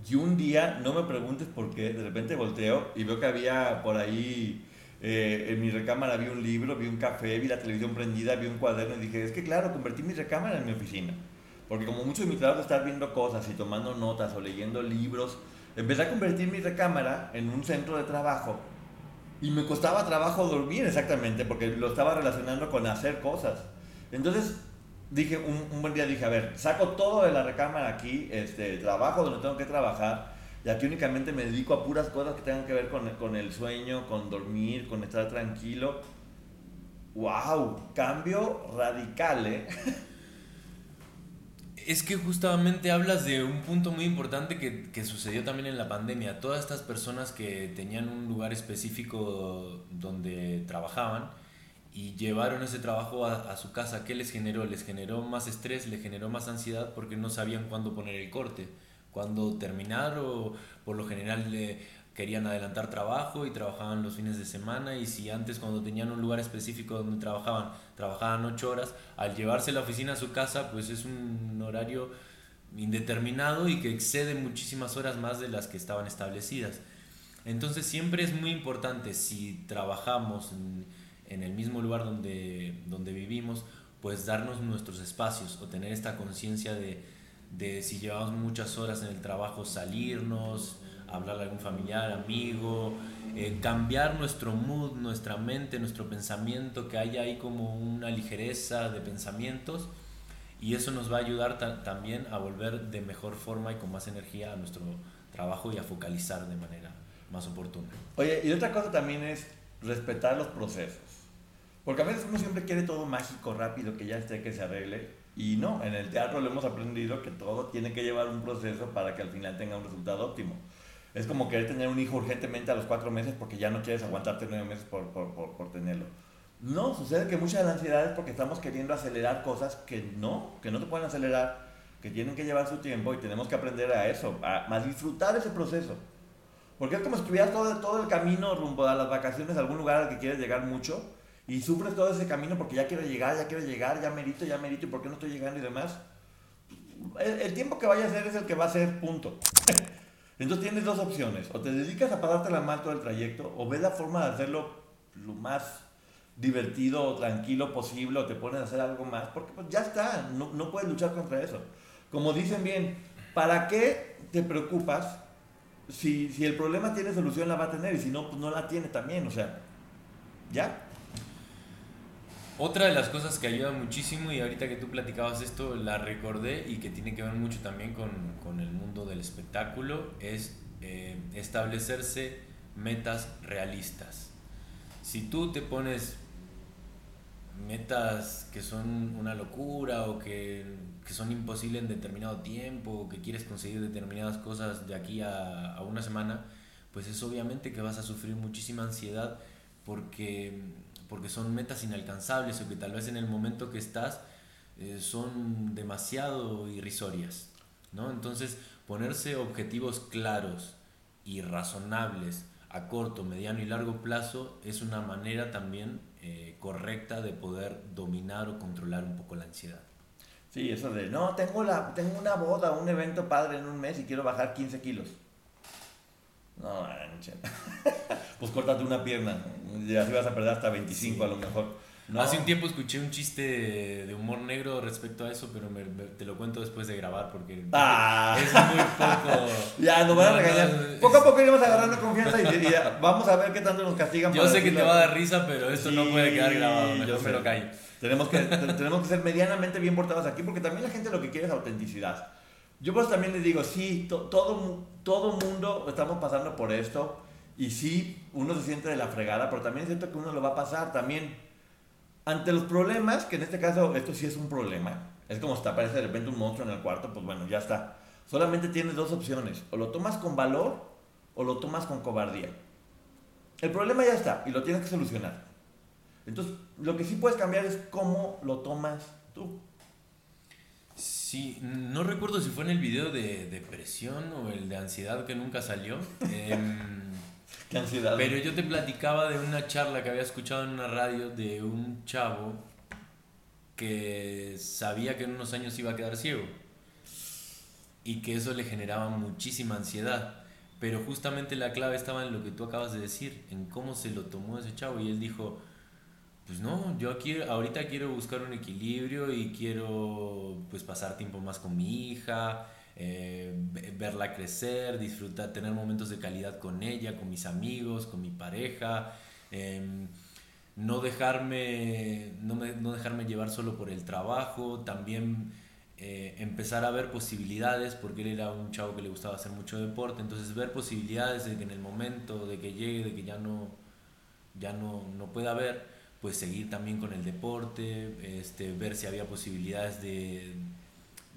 Y un día, no me preguntes por qué, de repente volteo y veo que había por ahí eh, en mi recámara vi un libro, vi un café, vi la televisión prendida, vi un cuaderno y dije, es que claro, convertí mi recámara en mi oficina. Porque como mucho de mi trabajo es estar viendo cosas y tomando notas o leyendo libros, empecé a convertir mi recámara en un centro de trabajo. Y me costaba trabajo dormir exactamente, porque lo estaba relacionando con hacer cosas. Entonces dije, un, un buen día dije, a ver, saco todo de la recámara aquí, este, trabajo donde tengo que trabajar y aquí únicamente me dedico a puras cosas que tengan que ver con, con el sueño, con dormir, con estar tranquilo. ¡Wow! Cambio radical, ¿eh? *laughs* Es que justamente hablas de un punto muy importante que, que, sucedió también en la pandemia. Todas estas personas que tenían un lugar específico donde trabajaban y llevaron ese trabajo a, a, su casa, ¿qué les generó? Les generó más estrés, les generó más ansiedad porque no sabían cuándo poner el corte cuando terminar o por lo general querían adelantar trabajo y trabajaban los fines de semana y si antes cuando tenían un lugar específico donde trabajaban, trabajaban ocho horas, al llevarse la oficina a su casa pues es un horario indeterminado y que excede muchísimas horas más de las que estaban establecidas. Entonces siempre es muy importante si trabajamos en, en el mismo lugar donde, donde vivimos, pues darnos nuestros espacios o tener esta conciencia de, de si llevamos muchas horas en el trabajo, salirnos, hablar a algún familiar, amigo, eh, cambiar nuestro mood, nuestra mente, nuestro pensamiento, que haya ahí como una ligereza de pensamientos y eso nos va a ayudar también a volver de mejor forma y con más energía a nuestro trabajo y a focalizar de manera más oportuna. Oye, y otra cosa también es respetar los procesos. Porque a veces uno siempre quiere todo mágico, rápido, que ya esté, que se arregle. Y no, en el teatro lo hemos aprendido que todo tiene que llevar un proceso para que al final tenga un resultado óptimo. Es como querer tener un hijo urgentemente a los cuatro meses porque ya no quieres aguantarte nueve meses por, por, por, por tenerlo. No, sucede que mucha de la ansiedad es porque estamos queriendo acelerar cosas que no, que no te pueden acelerar, que tienen que llevar su tiempo y tenemos que aprender a eso, a, a disfrutar ese proceso. Porque es como si estuvieras todo, todo el camino rumbo a las vacaciones a algún lugar al que quieres llegar mucho y sufres todo ese camino porque ya quiero llegar, ya quiero llegar, ya merito, ya merito y por qué no estoy llegando y demás. El, el tiempo que vaya a ser es el que va a ser, punto. *laughs* Entonces tienes dos opciones, o te dedicas a pasarte la mal todo el trayecto o ves la forma de hacerlo lo más divertido o tranquilo posible o te pones a hacer algo más, porque pues ya está, no, no puedes luchar contra eso. Como dicen bien, ¿para qué te preocupas si, si el problema tiene solución la va a tener y si no, pues no la tiene también, o sea, ya. Otra de las cosas que ayuda muchísimo y ahorita que tú platicabas esto la recordé y que tiene que ver mucho también con, con el mundo del espectáculo es eh, establecerse metas realistas. Si tú te pones metas que son una locura o que, que, son imposibles en determinado tiempo o que quieres conseguir determinadas cosas de aquí a, a, una semana, pues es obviamente que vas a sufrir muchísima ansiedad porque, porque son metas inalcanzables o que tal vez en el momento que estás eh, son demasiado irrisorias. ¿no? Entonces, ponerse objetivos claros y razonables a corto, mediano y largo plazo es una manera también eh, correcta de poder dominar o controlar un poco la ansiedad. Sí, eso de, no, tengo, la, tengo una boda, un evento padre en un mes y quiero bajar 15 kilos. No, manches. *laughs* pues córtate una pierna y así vas a perder hasta 25 sí. a lo mejor. No. Hace un tiempo escuché un chiste de humor negro respecto a eso, pero me, me, te lo cuento después de grabar porque ah. es muy poco. *laughs* ya, nos van a regañar. No, poco a poco iremos agarrando confianza y, y, vamos a ver qué tanto nos castigan. Yo sé que te va a dar risa, pero esto sí, no puede quedar grabado. Mejor yo me lo callo. Tenemos que, tenemos que ser medianamente bien portados aquí porque también la gente lo que quiere es autenticidad. Yo pues también les digo, sí, to, todo, todo mundo estamos pasando por esto y sí, uno se siente de la fregada, pero también siento que uno lo va a pasar también ante los problemas, que en este caso esto sí es un problema, es como si te aparece de repente un monstruo en el cuarto, pues bueno, ya está. Solamente tienes dos opciones, o lo tomas con valor o lo tomas con cobardía. El problema ya está y lo tienes que solucionar. Entonces, lo que sí puedes cambiar es cómo lo tomas tú. Sí, no recuerdo si fue en el video de depresión o el de ansiedad que nunca salió. *laughs* eh, Qué ansiedad. Pero yo te platicaba de una charla que había escuchado en una radio de un chavo que sabía que en unos años iba a quedar ciego y que eso le generaba muchísima ansiedad. Pero justamente la clave estaba en lo que tú acabas de decir, en cómo se lo tomó ese chavo. Y él dijo, pues no, yo aquí, ahorita quiero buscar un equilibrio y quiero pues pasar tiempo más con mi hija, eh, verla crecer, disfrutar, tener momentos de calidad con ella, con mis amigos, con mi pareja, eh, no, dejarme, no, me, no, dejarme llevar solo por el trabajo, también eh, empezar a ver posibilidades, porque él era un chavo que le gustaba hacer mucho deporte, entonces ver posibilidades de que en el momento de que llegue, de que ya no, ya no, no pueda ver, pues seguir también con el deporte, este, ver si había posibilidades de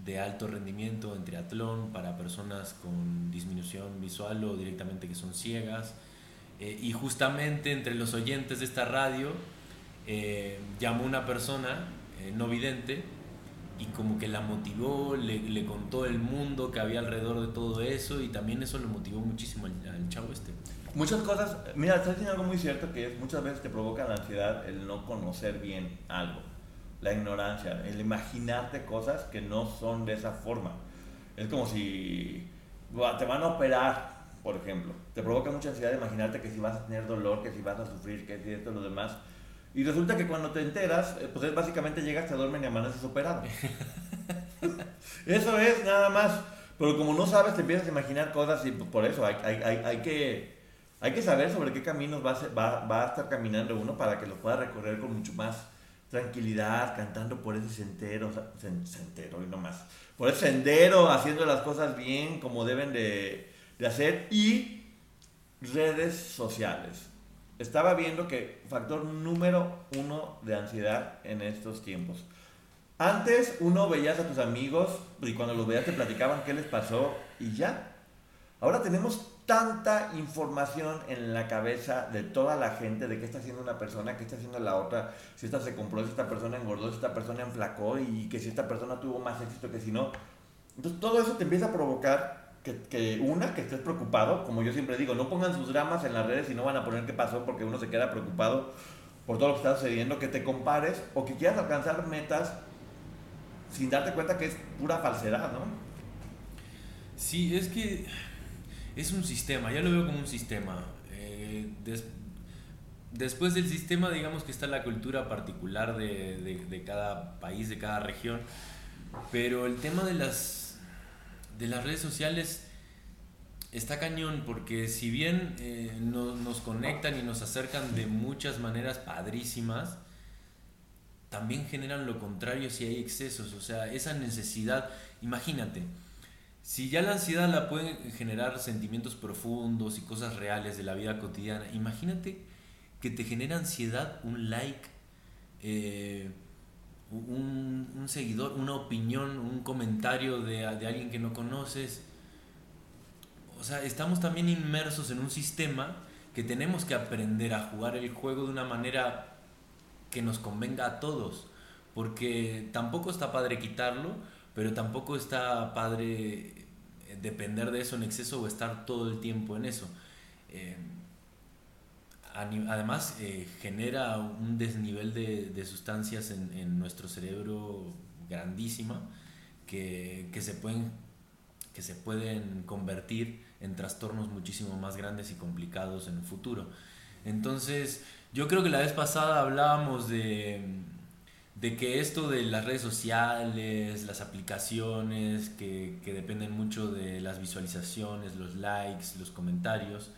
de alto rendimiento en triatlón para personas con disminución visual o directamente que son ciegas. Eh, y justamente entre los oyentes de esta radio eh, llamó una persona eh, no vidente y como que la motivó, le, le, contó el mundo que había alrededor de todo eso y también eso lo motivó muchísimo al, al chavo este. Muchas cosas, mira, estás diciendo algo muy cierto que es, muchas veces te provoca la ansiedad el no conocer bien algo la ignorancia, el imaginarte cosas que no son de esa forma. Es como si te van a operar, por ejemplo. Te provoca mucha ansiedad imaginarte que si vas a tener dolor, que si vas a sufrir, que si esto, lo demás. Y resulta que cuando te enteras, eh, pues es básicamente llegas, te duermen y amaneces operado. *laughs* eso es nada más. Pero como no sabes, te empiezas a imaginar cosas y pues por eso hay, hay, hay, hay que, hay que saber sobre qué caminos va a, ser, va, va a estar caminando uno para que lo pueda recorrer con mucho más tranquilidad, cantando por ese sendero, sendero y por ese sendero, haciendo las cosas bien como deben de, de hacer y redes sociales. Estaba viendo que factor número uno de ansiedad en estos tiempos. Antes uno veías a tus amigos y cuando los veías te platicaban qué les pasó y ya. Ahora tenemos tanta información en la cabeza de toda la gente de qué está haciendo una persona, qué está haciendo la otra, si esta se compró, si esta persona engordó, si esta persona enflacó y que si esta persona tuvo más éxito que si no. Entonces todo eso te empieza a provocar que, que, una, que estés preocupado, como yo siempre digo, no pongan sus dramas en las redes y no van a poner qué pasó porque uno se queda preocupado por todo lo que está sucediendo, que te compares o que quieras alcanzar metas sin darte cuenta que es pura falsedad, ¿no? Sí, es que es un sistema, ya lo veo como un sistema. Eh, después del sistema, digamos que está la cultura particular de, de, cada país, de cada región, pero el tema de las, de las redes sociales está cañón porque si bien eh, nos conectan y nos acercan de muchas maneras padrísimas, también generan lo contrario si hay excesos, o sea, esa necesidad, imagínate, si ya la ansiedad la pueden generar sentimientos profundos y cosas reales de la vida cotidiana, imagínate que te genera ansiedad un like, eh, un, seguidor, una opinión, un comentario de, de alguien que no conoces. O sea, estamos también inmersos en un sistema que tenemos que aprender a jugar el juego de una manera que nos convenga a todos. Porque tampoco está padre quitarlo, pero tampoco está padre eh, depender de eso en exceso o estar todo el tiempo en eso. Eh, además, eh, genera un desnivel de, sustancias en, nuestro cerebro grandísima que, se pueden, que se pueden convertir en trastornos muchísimo más grandes y complicados en el futuro. Entonces, yo creo que la vez pasada hablábamos de de que esto de las redes sociales, las aplicaciones que, dependen mucho de las visualizaciones, los likes, los comentarios,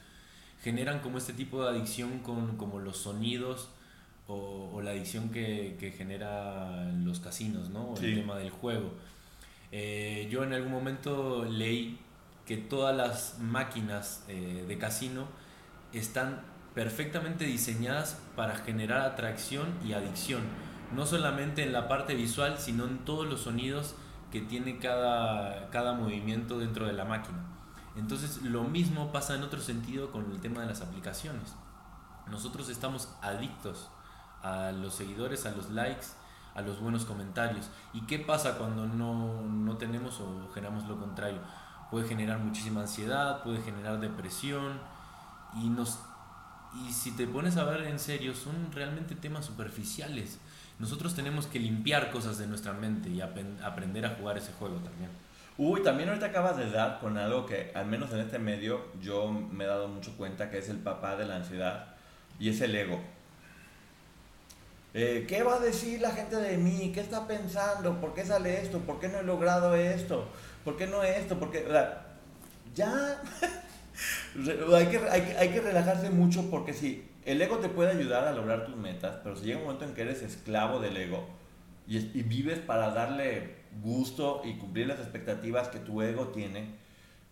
generan como este tipo de adicción con como los sonidos o, la adicción que, que genera los casinos, ¿no? El tema del juego. Eh, yo en algún momento leí que todas las máquinas eh, de casino están perfectamente diseñadas para generar atracción y adicción no solamente en la parte visual, sino en todos los sonidos que tiene cada, cada movimiento dentro de la máquina. Entonces lo mismo pasa en otro sentido con el tema de las aplicaciones. Nosotros estamos adictos a los seguidores, a los likes, a los buenos comentarios. ¿Y qué pasa cuando no, no tenemos o generamos lo contrario? Puede generar muchísima ansiedad, puede generar depresión y nos y si te pones a ver en serio son realmente temas superficiales nosotros tenemos que limpiar cosas de nuestra mente y aprender a jugar ese juego también. Uy, también ahorita acabas de dar con algo que, al menos en este medio, yo me he dado mucho cuenta que es el papá de la ansiedad y es el ego. Eh, ¿Qué va a decir la gente de mí? ¿Qué está pensando? ¿Por qué sale esto? ¿Por qué no he logrado esto? ¿Por qué no esto? ¿Por qué? ya. *laughs* hay, que, hay, hay que relajarse mucho porque si el ego te puede ayudar a lograr tus metas, pero si llega un momento en que eres esclavo del ego y, vives para darle gusto y cumplir las expectativas que tu ego tiene,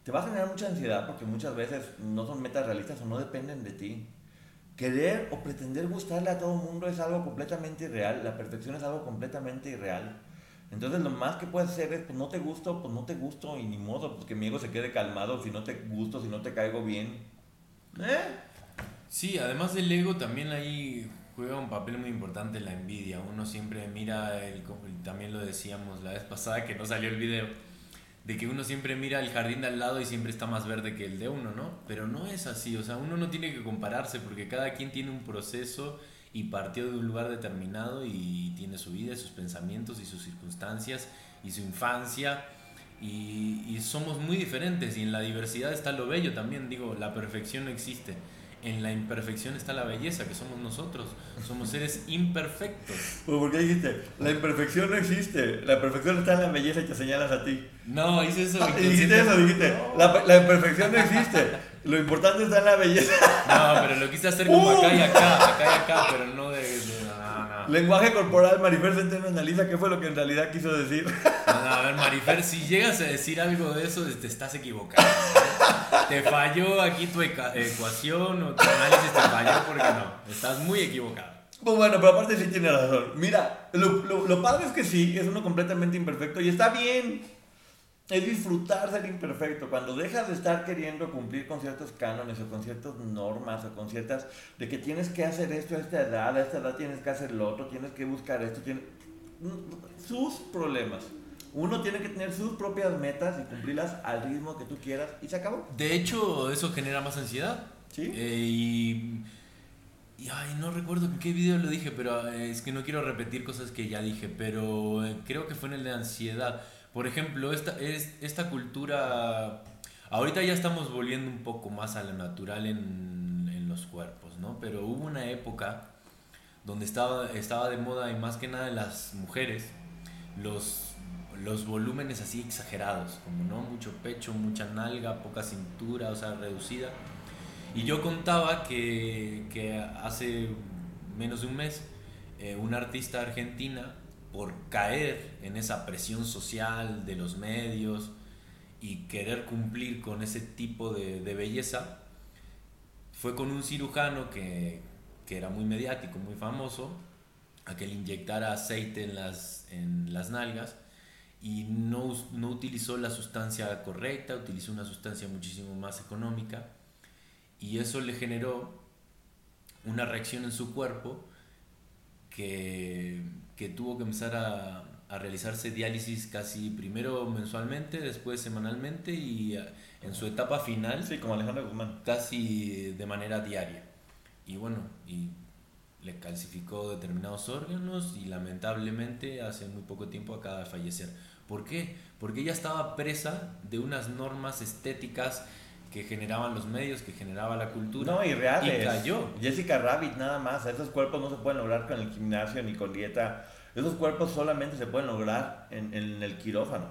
te va a generar mucha ansiedad porque muchas veces no son metas realistas o no dependen de ti. Querer o pretender gustarle a todo el mundo es algo completamente irreal, la perfección es algo completamente irreal. Entonces lo más que puedes hacer es, pues no te gusto, pues no te gusto y ni modo, pues que mi ego se quede calmado si no te gusto, si no te caigo bien. ¿Eh? Sí, además del ego también ahí juega un papel muy importante la envidia. Uno siempre mira, el, también lo decíamos la vez pasada que no salió el video, de que uno siempre mira el jardín de al lado y siempre está más verde que el de uno, ¿no? Pero no es así, o sea, uno no tiene que compararse porque cada quien tiene un proceso y partió de un lugar determinado y tiene su vida, sus pensamientos y sus circunstancias y su infancia. Y, y somos muy diferentes y en la diversidad está lo bello también, digo, la perfección no existe en la imperfección está la belleza, que somos nosotros. Somos seres imperfectos. *laughs* ¿Por qué dijiste? La imperfección no existe. La perfección está en la belleza y te señalas a ti. No, hice eso. dijiste eso, dijiste. La, la, imperfección no existe. Lo importante está en la belleza. No, pero lo quise hacer como acá y acá, acá y acá, pero no de Lenguaje corporal, Marifer Centeno analiza qué fue lo que en realidad quiso decir. No, *laughs* no, a ver, Marifer, si llegas a decir algo de eso, te estás equivocando. ¿eh? Te falló aquí tu ecuación o tu análisis te falló porque no. Estás muy equivocado. Pues bueno, pero aparte sí tiene razón. Mira, lo, lo, lo padre es que sí, es uno completamente imperfecto y está bien. Es disfrutar ser imperfecto. Cuando dejas de estar queriendo cumplir con ciertos cánones o con ciertas normas o con ciertas... de que tienes que hacer esto a esta edad, a esta edad tienes que hacer lo otro, tienes que buscar esto, tienes... sus problemas. Uno tiene que tener sus propias metas y cumplirlas al ritmo que tú quieras y se acabó. De hecho, eso genera más ansiedad. Sí. Eh, y, y, ay, no recuerdo en qué video lo dije, pero eh, es que no quiero repetir cosas que ya dije, pero eh, creo que fue en el de ansiedad. Por ejemplo, esta, es, esta cultura, ahorita ya estamos volviendo un poco más a lo natural en, en los cuerpos, ¿no? Pero hubo una época donde estaba, estaba de moda y más que nada en las mujeres, los los volúmenes así exagerados, como no mucho pecho, mucha nalga, poca cintura, o sea, reducida. Y yo contaba que, que hace menos de un mes eh, una artista argentina, por caer en esa presión social de los medios y querer cumplir con ese tipo de, de belleza, fue con un cirujano que, que, era muy mediático, muy famoso, a que le inyectara aceite en las, en las nalgas y no, no utilizó la sustancia correcta, utilizó una sustancia muchísimo más económica y eso le generó una reacción en su cuerpo que, que tuvo que empezar a, a, realizarse diálisis casi primero mensualmente, después semanalmente y en su etapa final. Sí, como Alejandro Guzmán. Casi de manera diaria. Y bueno, y le calcificó determinados órganos y lamentablemente hace muy poco tiempo acaba de fallecer. ¿Por qué? Porque ella estaba presa de unas normas estéticas que generaban los medios, que generaba la cultura. No, y reales. Y cayó. Jessica Rabbit, nada más. Esos cuerpos no se pueden lograr con el gimnasio ni con dieta. Esos cuerpos solamente se pueden lograr en, en el quirófano.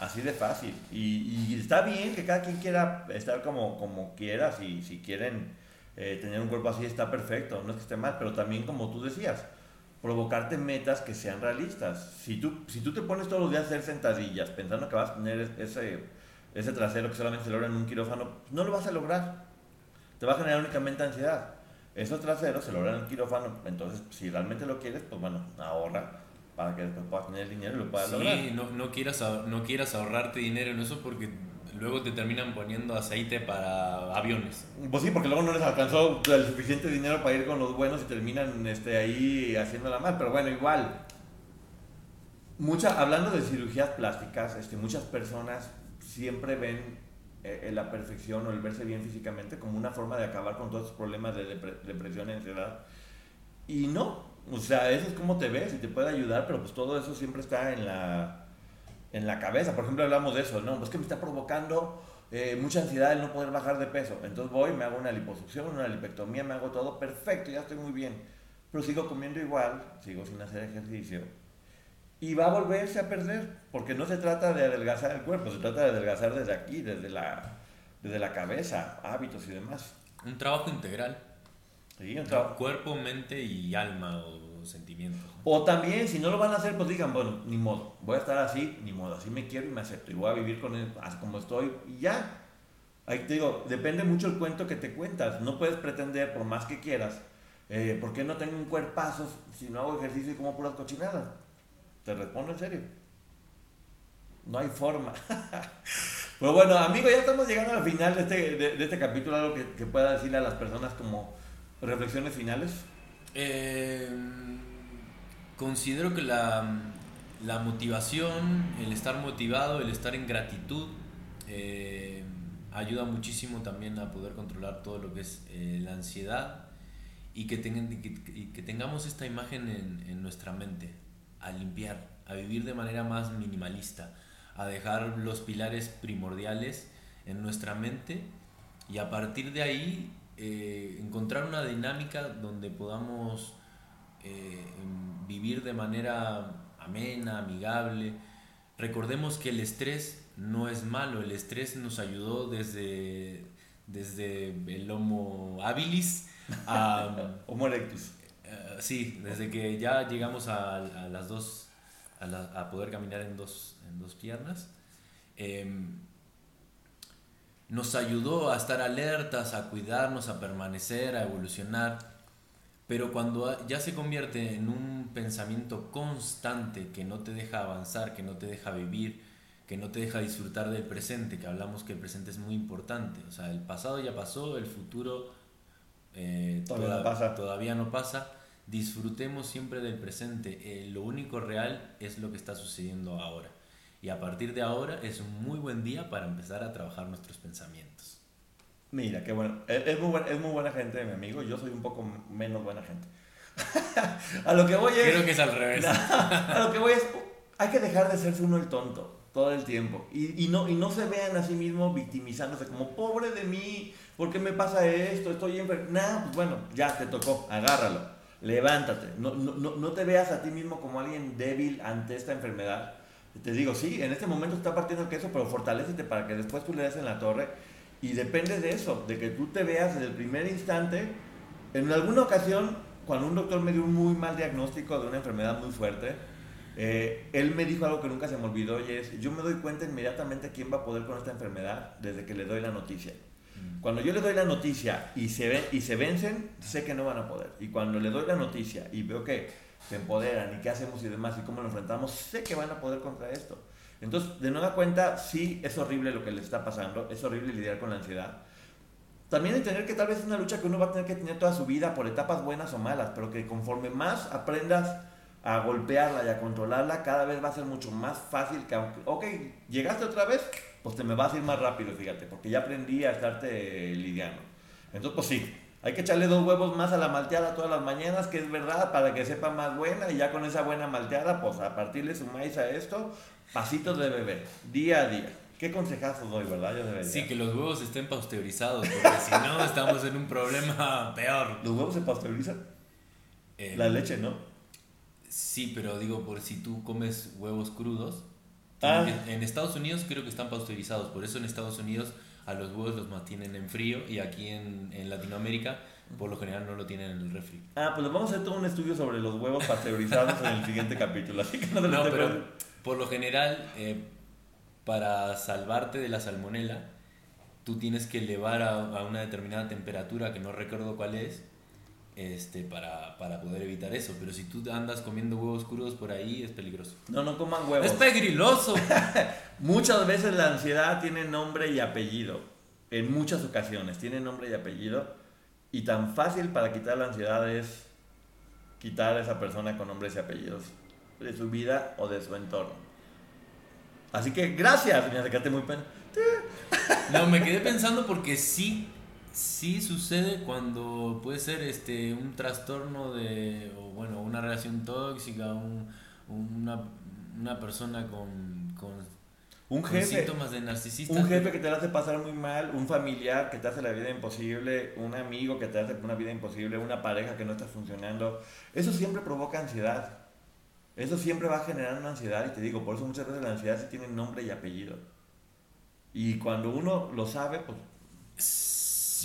Así de fácil. Y, y, está bien que cada quien quiera estar como, como quiera. Si, si quieren eh, tener un cuerpo así, está perfecto. No es que esté mal, pero también, como tú decías, provocarte metas que sean realistas. Si tú, si tú te pones todos los días a hacer sentadillas pensando que vas a tener ese, ese trasero que solamente se logra en un quirófano, no lo vas a lograr. Te va a generar únicamente ansiedad. Esos traseros se logran en el quirófano, entonces si realmente lo quieres, pues bueno, ahorra para que después puedas tener el dinero y lo puedas sí, lograr. no, no, quieras, no quieras ahorrarte dinero en eso porque luego te terminan poniendo aceite para aviones. Pues sí, porque luego no les alcanzó el suficiente dinero para ir con los buenos y terminan este, ahí haciéndola mal. Pero bueno, igual. Mucha, hablando de cirugías plásticas, este, muchas personas siempre ven eh, la perfección o el verse bien físicamente como una forma de acabar con todos esos problemas de depre depresión y ansiedad. Y no, o sea, eso es como te ves y te puede ayudar, pero pues todo eso siempre está en la, en la cabeza. Por ejemplo, hablamos de eso, ¿no? Es que me está provocando eh, mucha ansiedad el no poder bajar de peso. Entonces voy, me hago una liposucción, una lipectomía, me hago todo perfecto, ya estoy muy bien. Pero sigo comiendo igual, sigo sin hacer ejercicio. Y va a volverse a perder, porque no se trata de adelgazar el cuerpo, se trata de adelgazar desde aquí, desde la, desde la cabeza, hábitos y demás. Un trabajo integral. Sí, un trabajo. Cuerpo, mente y alma o sentimientos. O también, si no lo van a hacer, pues digan, bueno, ni modo, voy a estar así, ni modo, así me quiero y me acepto, y voy a vivir con él así como estoy, y ya. Ahí te digo, depende mucho el cuento que te cuentas, no puedes pretender, por más que quieras, eh, ¿por qué no tengo un cuerpazo si no hago ejercicio y como puras cochinadas? Te respondo en serio. No hay forma. *laughs* Pero bueno, amigo, ya estamos llegando al final de este, de, este capítulo, algo que, que pueda decirle a las personas como reflexiones finales. Eh, considero que la, la, motivación, el estar motivado, el estar en gratitud, eh, ayuda muchísimo también a poder controlar todo lo que es eh, la ansiedad y que, ten, y que, y que, tengamos esta imagen en, en nuestra mente, a limpiar, a vivir de manera más minimalista, a dejar los pilares primordiales en nuestra mente y a partir de ahí eh, encontrar una dinámica donde podamos eh, vivir de manera amena, amigable. Recordemos que el estrés no es malo, el estrés nos ayudó desde, desde el Homo habilis a... *laughs* Homo erectus. Sí, desde que ya llegamos a, a las dos, a, la, a, poder caminar en dos, en dos piernas. Eh, nos ayudó a estar alertas, a cuidarnos, a permanecer, a evolucionar. Pero cuando ya se convierte en un pensamiento constante que no te deja avanzar, que no te deja vivir, que no te deja disfrutar del presente, que hablamos que el presente es muy importante. O sea, el pasado ya pasó, el futuro eh, todavía, no pasa. todavía no pasa. Disfrutemos siempre del presente. Eh, lo único real es lo que está sucediendo ahora. Y a partir de ahora es un muy buen día para empezar a trabajar nuestros pensamientos. Mira, qué bueno. Es, muy, buena, es muy buena gente, mi amigo. Yo soy un poco menos buena gente. *laughs* a lo que voy es... Creo que es al revés. *laughs* a lo que voy es... Hay que dejar de serse uno el tonto todo el tiempo. Y, y, no, y no se vean a sí mismos victimizándose como, pobre de mí, ¿por qué me pasa esto? Estoy enfermo. Nah, pues bueno, ya te tocó, agárralo, levántate. No, no, no te veas a ti mismo como alguien débil ante esta enfermedad. Te digo, sí, en este momento está partiendo el queso, pero fortalecete para que después tú le des en la torre. Y depende de eso, de que tú te veas en el primer instante. En alguna ocasión, cuando un doctor me dio un muy mal diagnóstico de una enfermedad muy fuerte, eh, él me dijo algo que nunca se me olvidó y es, yo me doy cuenta inmediatamente quién va a poder con esta enfermedad desde que le doy la noticia. Cuando yo le doy la noticia y se, ven, y se vencen, sé que no van a poder. Y cuando le doy la noticia y veo que se empoderan y qué hacemos y demás y cómo lo enfrentamos, sé que van a poder contra esto. Entonces, de nueva cuenta, sí es horrible lo que le está pasando, es horrible lidiar con la ansiedad. También entender que tal vez es una lucha que uno va a tener que tener toda su vida por etapas buenas o malas, pero que conforme más aprendas a golpearla y a controlarla, cada vez va a ser mucho más fácil que ok, llegaste otra vez, pues te me vas a ir más rápido, fíjate, porque ya aprendí a estarte lidiando. Entonces, pues sí, hay que echarle dos huevos más a la malteada todas las mañanas, que es verdad, para que sepa más buena, y ya con esa buena malteada, pues a partirle su maíz a esto, pasitos de bebé, día a día. ¿Qué consejazos doy, verdad? Yo debería. Sí, que los huevos estén pasteurizados, porque si no estamos en un problema peor. ¿Los huevos se pasteurizan? Eh, la leche, ¿no? Sí, pero digo, por si tú comes huevos crudos. Ah. En Estados Unidos creo que están pasteurizados, por eso en Estados Unidos a los huevos los mantienen en frío y aquí en, en Latinoamérica por lo general no lo tienen en el refri. Ah, pues vamos a hacer todo un estudio sobre los huevos pasteurizados en el siguiente *laughs* capítulo, así que no te No, pero por lo general, eh, para salvarte de la salmonela, tú tienes que elevar a, a, una determinada temperatura que no recuerdo cuál es este, para, para, poder evitar eso. Pero si tú andas comiendo huevos crudos por ahí, es peligroso. No, no coman huevos. Es pegriloso. *laughs* muchas veces la ansiedad tiene nombre y apellido. En muchas ocasiones tiene nombre y apellido. Y tan fácil para quitar la ansiedad es quitar a esa persona con nombres y apellidos de su vida o de su entorno. Así que gracias, me acercaste muy pena. No, me quedé pensando porque sí sí sucede cuando puede ser este un trastorno de o bueno una relación tóxica un, una, una, persona con, con, un jefe, síntomas de narcisista. Un jefe que te hace pasar muy mal un familiar que te hace la vida imposible un amigo que te hace una vida imposible una pareja que no está funcionando. Eso siempre provoca ansiedad. Eso siempre va a generar una ansiedad y te digo por eso muchas veces la ansiedad sí tiene nombre y apellido. Y cuando uno lo sabe pues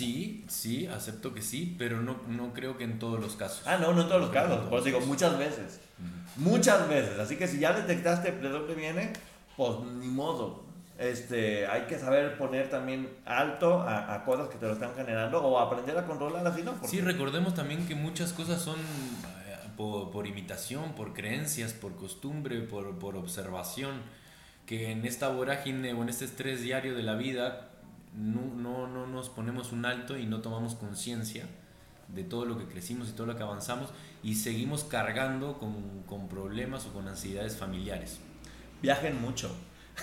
Sí, sí, acepto que sí, pero no, no creo que en todos los casos. Ah, no, no en todos los casos, por eso digo, muchas veces. Muchas veces. Así que si ya detectaste de dónde viene, pues ni modo. Este, hay que saber poner también alto a, cosas que te lo están generando o aprender a controlar así, ¿no? Sí, recordemos también que muchas cosas son eh, por, por, imitación, por creencias, por costumbre, por, por observación, que en esta vorágine o en este estrés diario de la vida no, no, no nos ponemos un alto y no tomamos conciencia de todo lo que crecimos y todo lo que avanzamos y seguimos cargando con, con problemas o con ansiedades familiares. Viajen mucho.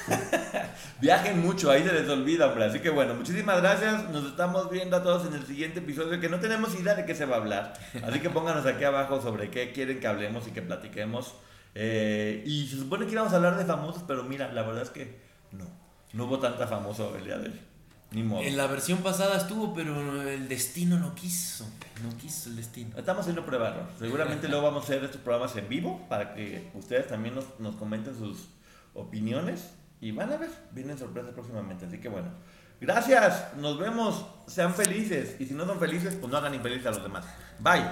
*laughs* Viajen mucho, ahí se les olvida, hombre. Así que bueno, muchísimas gracias. Nos estamos viendo a todos en el siguiente episodio que no tenemos idea de qué se va a hablar. Así que pónganos aquí abajo sobre qué quieren que hablemos y que platiquemos. Eh, y se supone que íbamos a hablar de famosos, pero mira, la verdad es que no. No hubo tanta famoso el día de hoy. En la versión pasada estuvo, pero el destino no quiso. No quiso el destino. Estamos haciendo pruebas. Seguramente luego vamos a hacer estos programas en vivo para que ustedes también nos, nos comenten sus opiniones. Y van a ver, vienen sorpresas próximamente. Así que bueno, gracias. Nos vemos. Sean felices. Y si no son felices, pues no hagan infelices a los demás. Bye.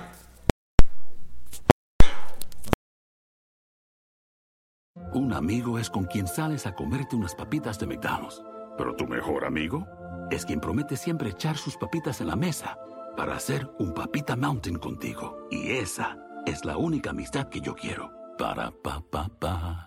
Un amigo es con quien sales a comerte unas papitas de McDonald's. Pero tu mejor amigo es quien promete siempre echar sus papitas en la mesa para hacer un Papita Mountain contigo. Y esa es la única amistad que yo quiero. Para pa pa pa.